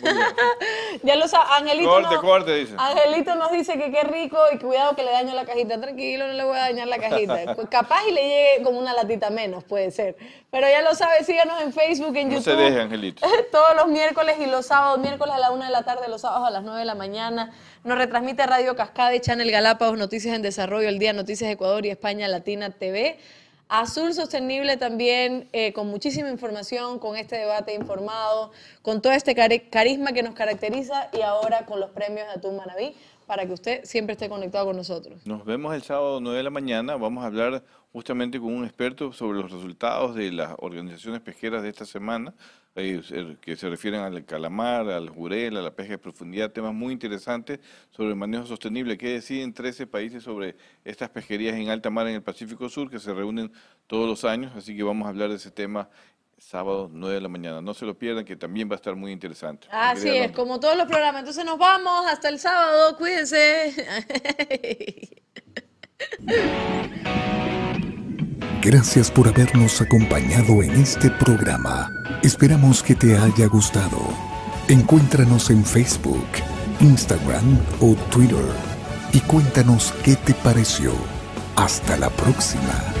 Ya lo sabes, Angelito. Corte, no- corte, dice. Angelito nos dice que qué rico y cuidado que le daño la cajita. Tranquilo, no le voy a dañar la cajita. Pues capaz y le llegue como una latita menos, puede ser. Pero ya lo sabes, síganos en Facebook, en No YouTube. se deje, Angelito. Todos los miércoles y los sábados, miércoles a la una de la tarde, los sábados a las 9 de la mañana. Nos retransmite Radio Cascada y Channel Galápagos, Noticias en Desarrollo, El Día, Noticias Ecuador y España Latina TV. Azul Sostenible también, eh, con muchísima información, con este debate informado, con todo este cari- carisma que nos caracteriza y ahora con los premios de Atún Manabí, para que usted siempre esté conectado con nosotros. Nos vemos el sábado 9 de la mañana. Vamos a hablar justamente con un experto sobre los resultados de las organizaciones pesqueras de esta semana, eh, que se refieren al calamar, al jurel, a la pesca de profundidad, temas muy interesantes sobre el manejo sostenible. ¿Qué deciden 13 países sobre estas pesquerías en alta mar en el Pacífico Sur, que se reúnen todos los años? Así que vamos a hablar de ese tema sábado 9 de la mañana. No se lo pierdan, que también va a estar muy interesante. Así es, como todos los programas. Entonces nos vamos, hasta el sábado, cuídense. Gracias por habernos acompañado en este programa. Esperamos que te haya gustado. Encuéntranos en Facebook, Instagram o Twitter y cuéntanos qué te pareció. Hasta la próxima.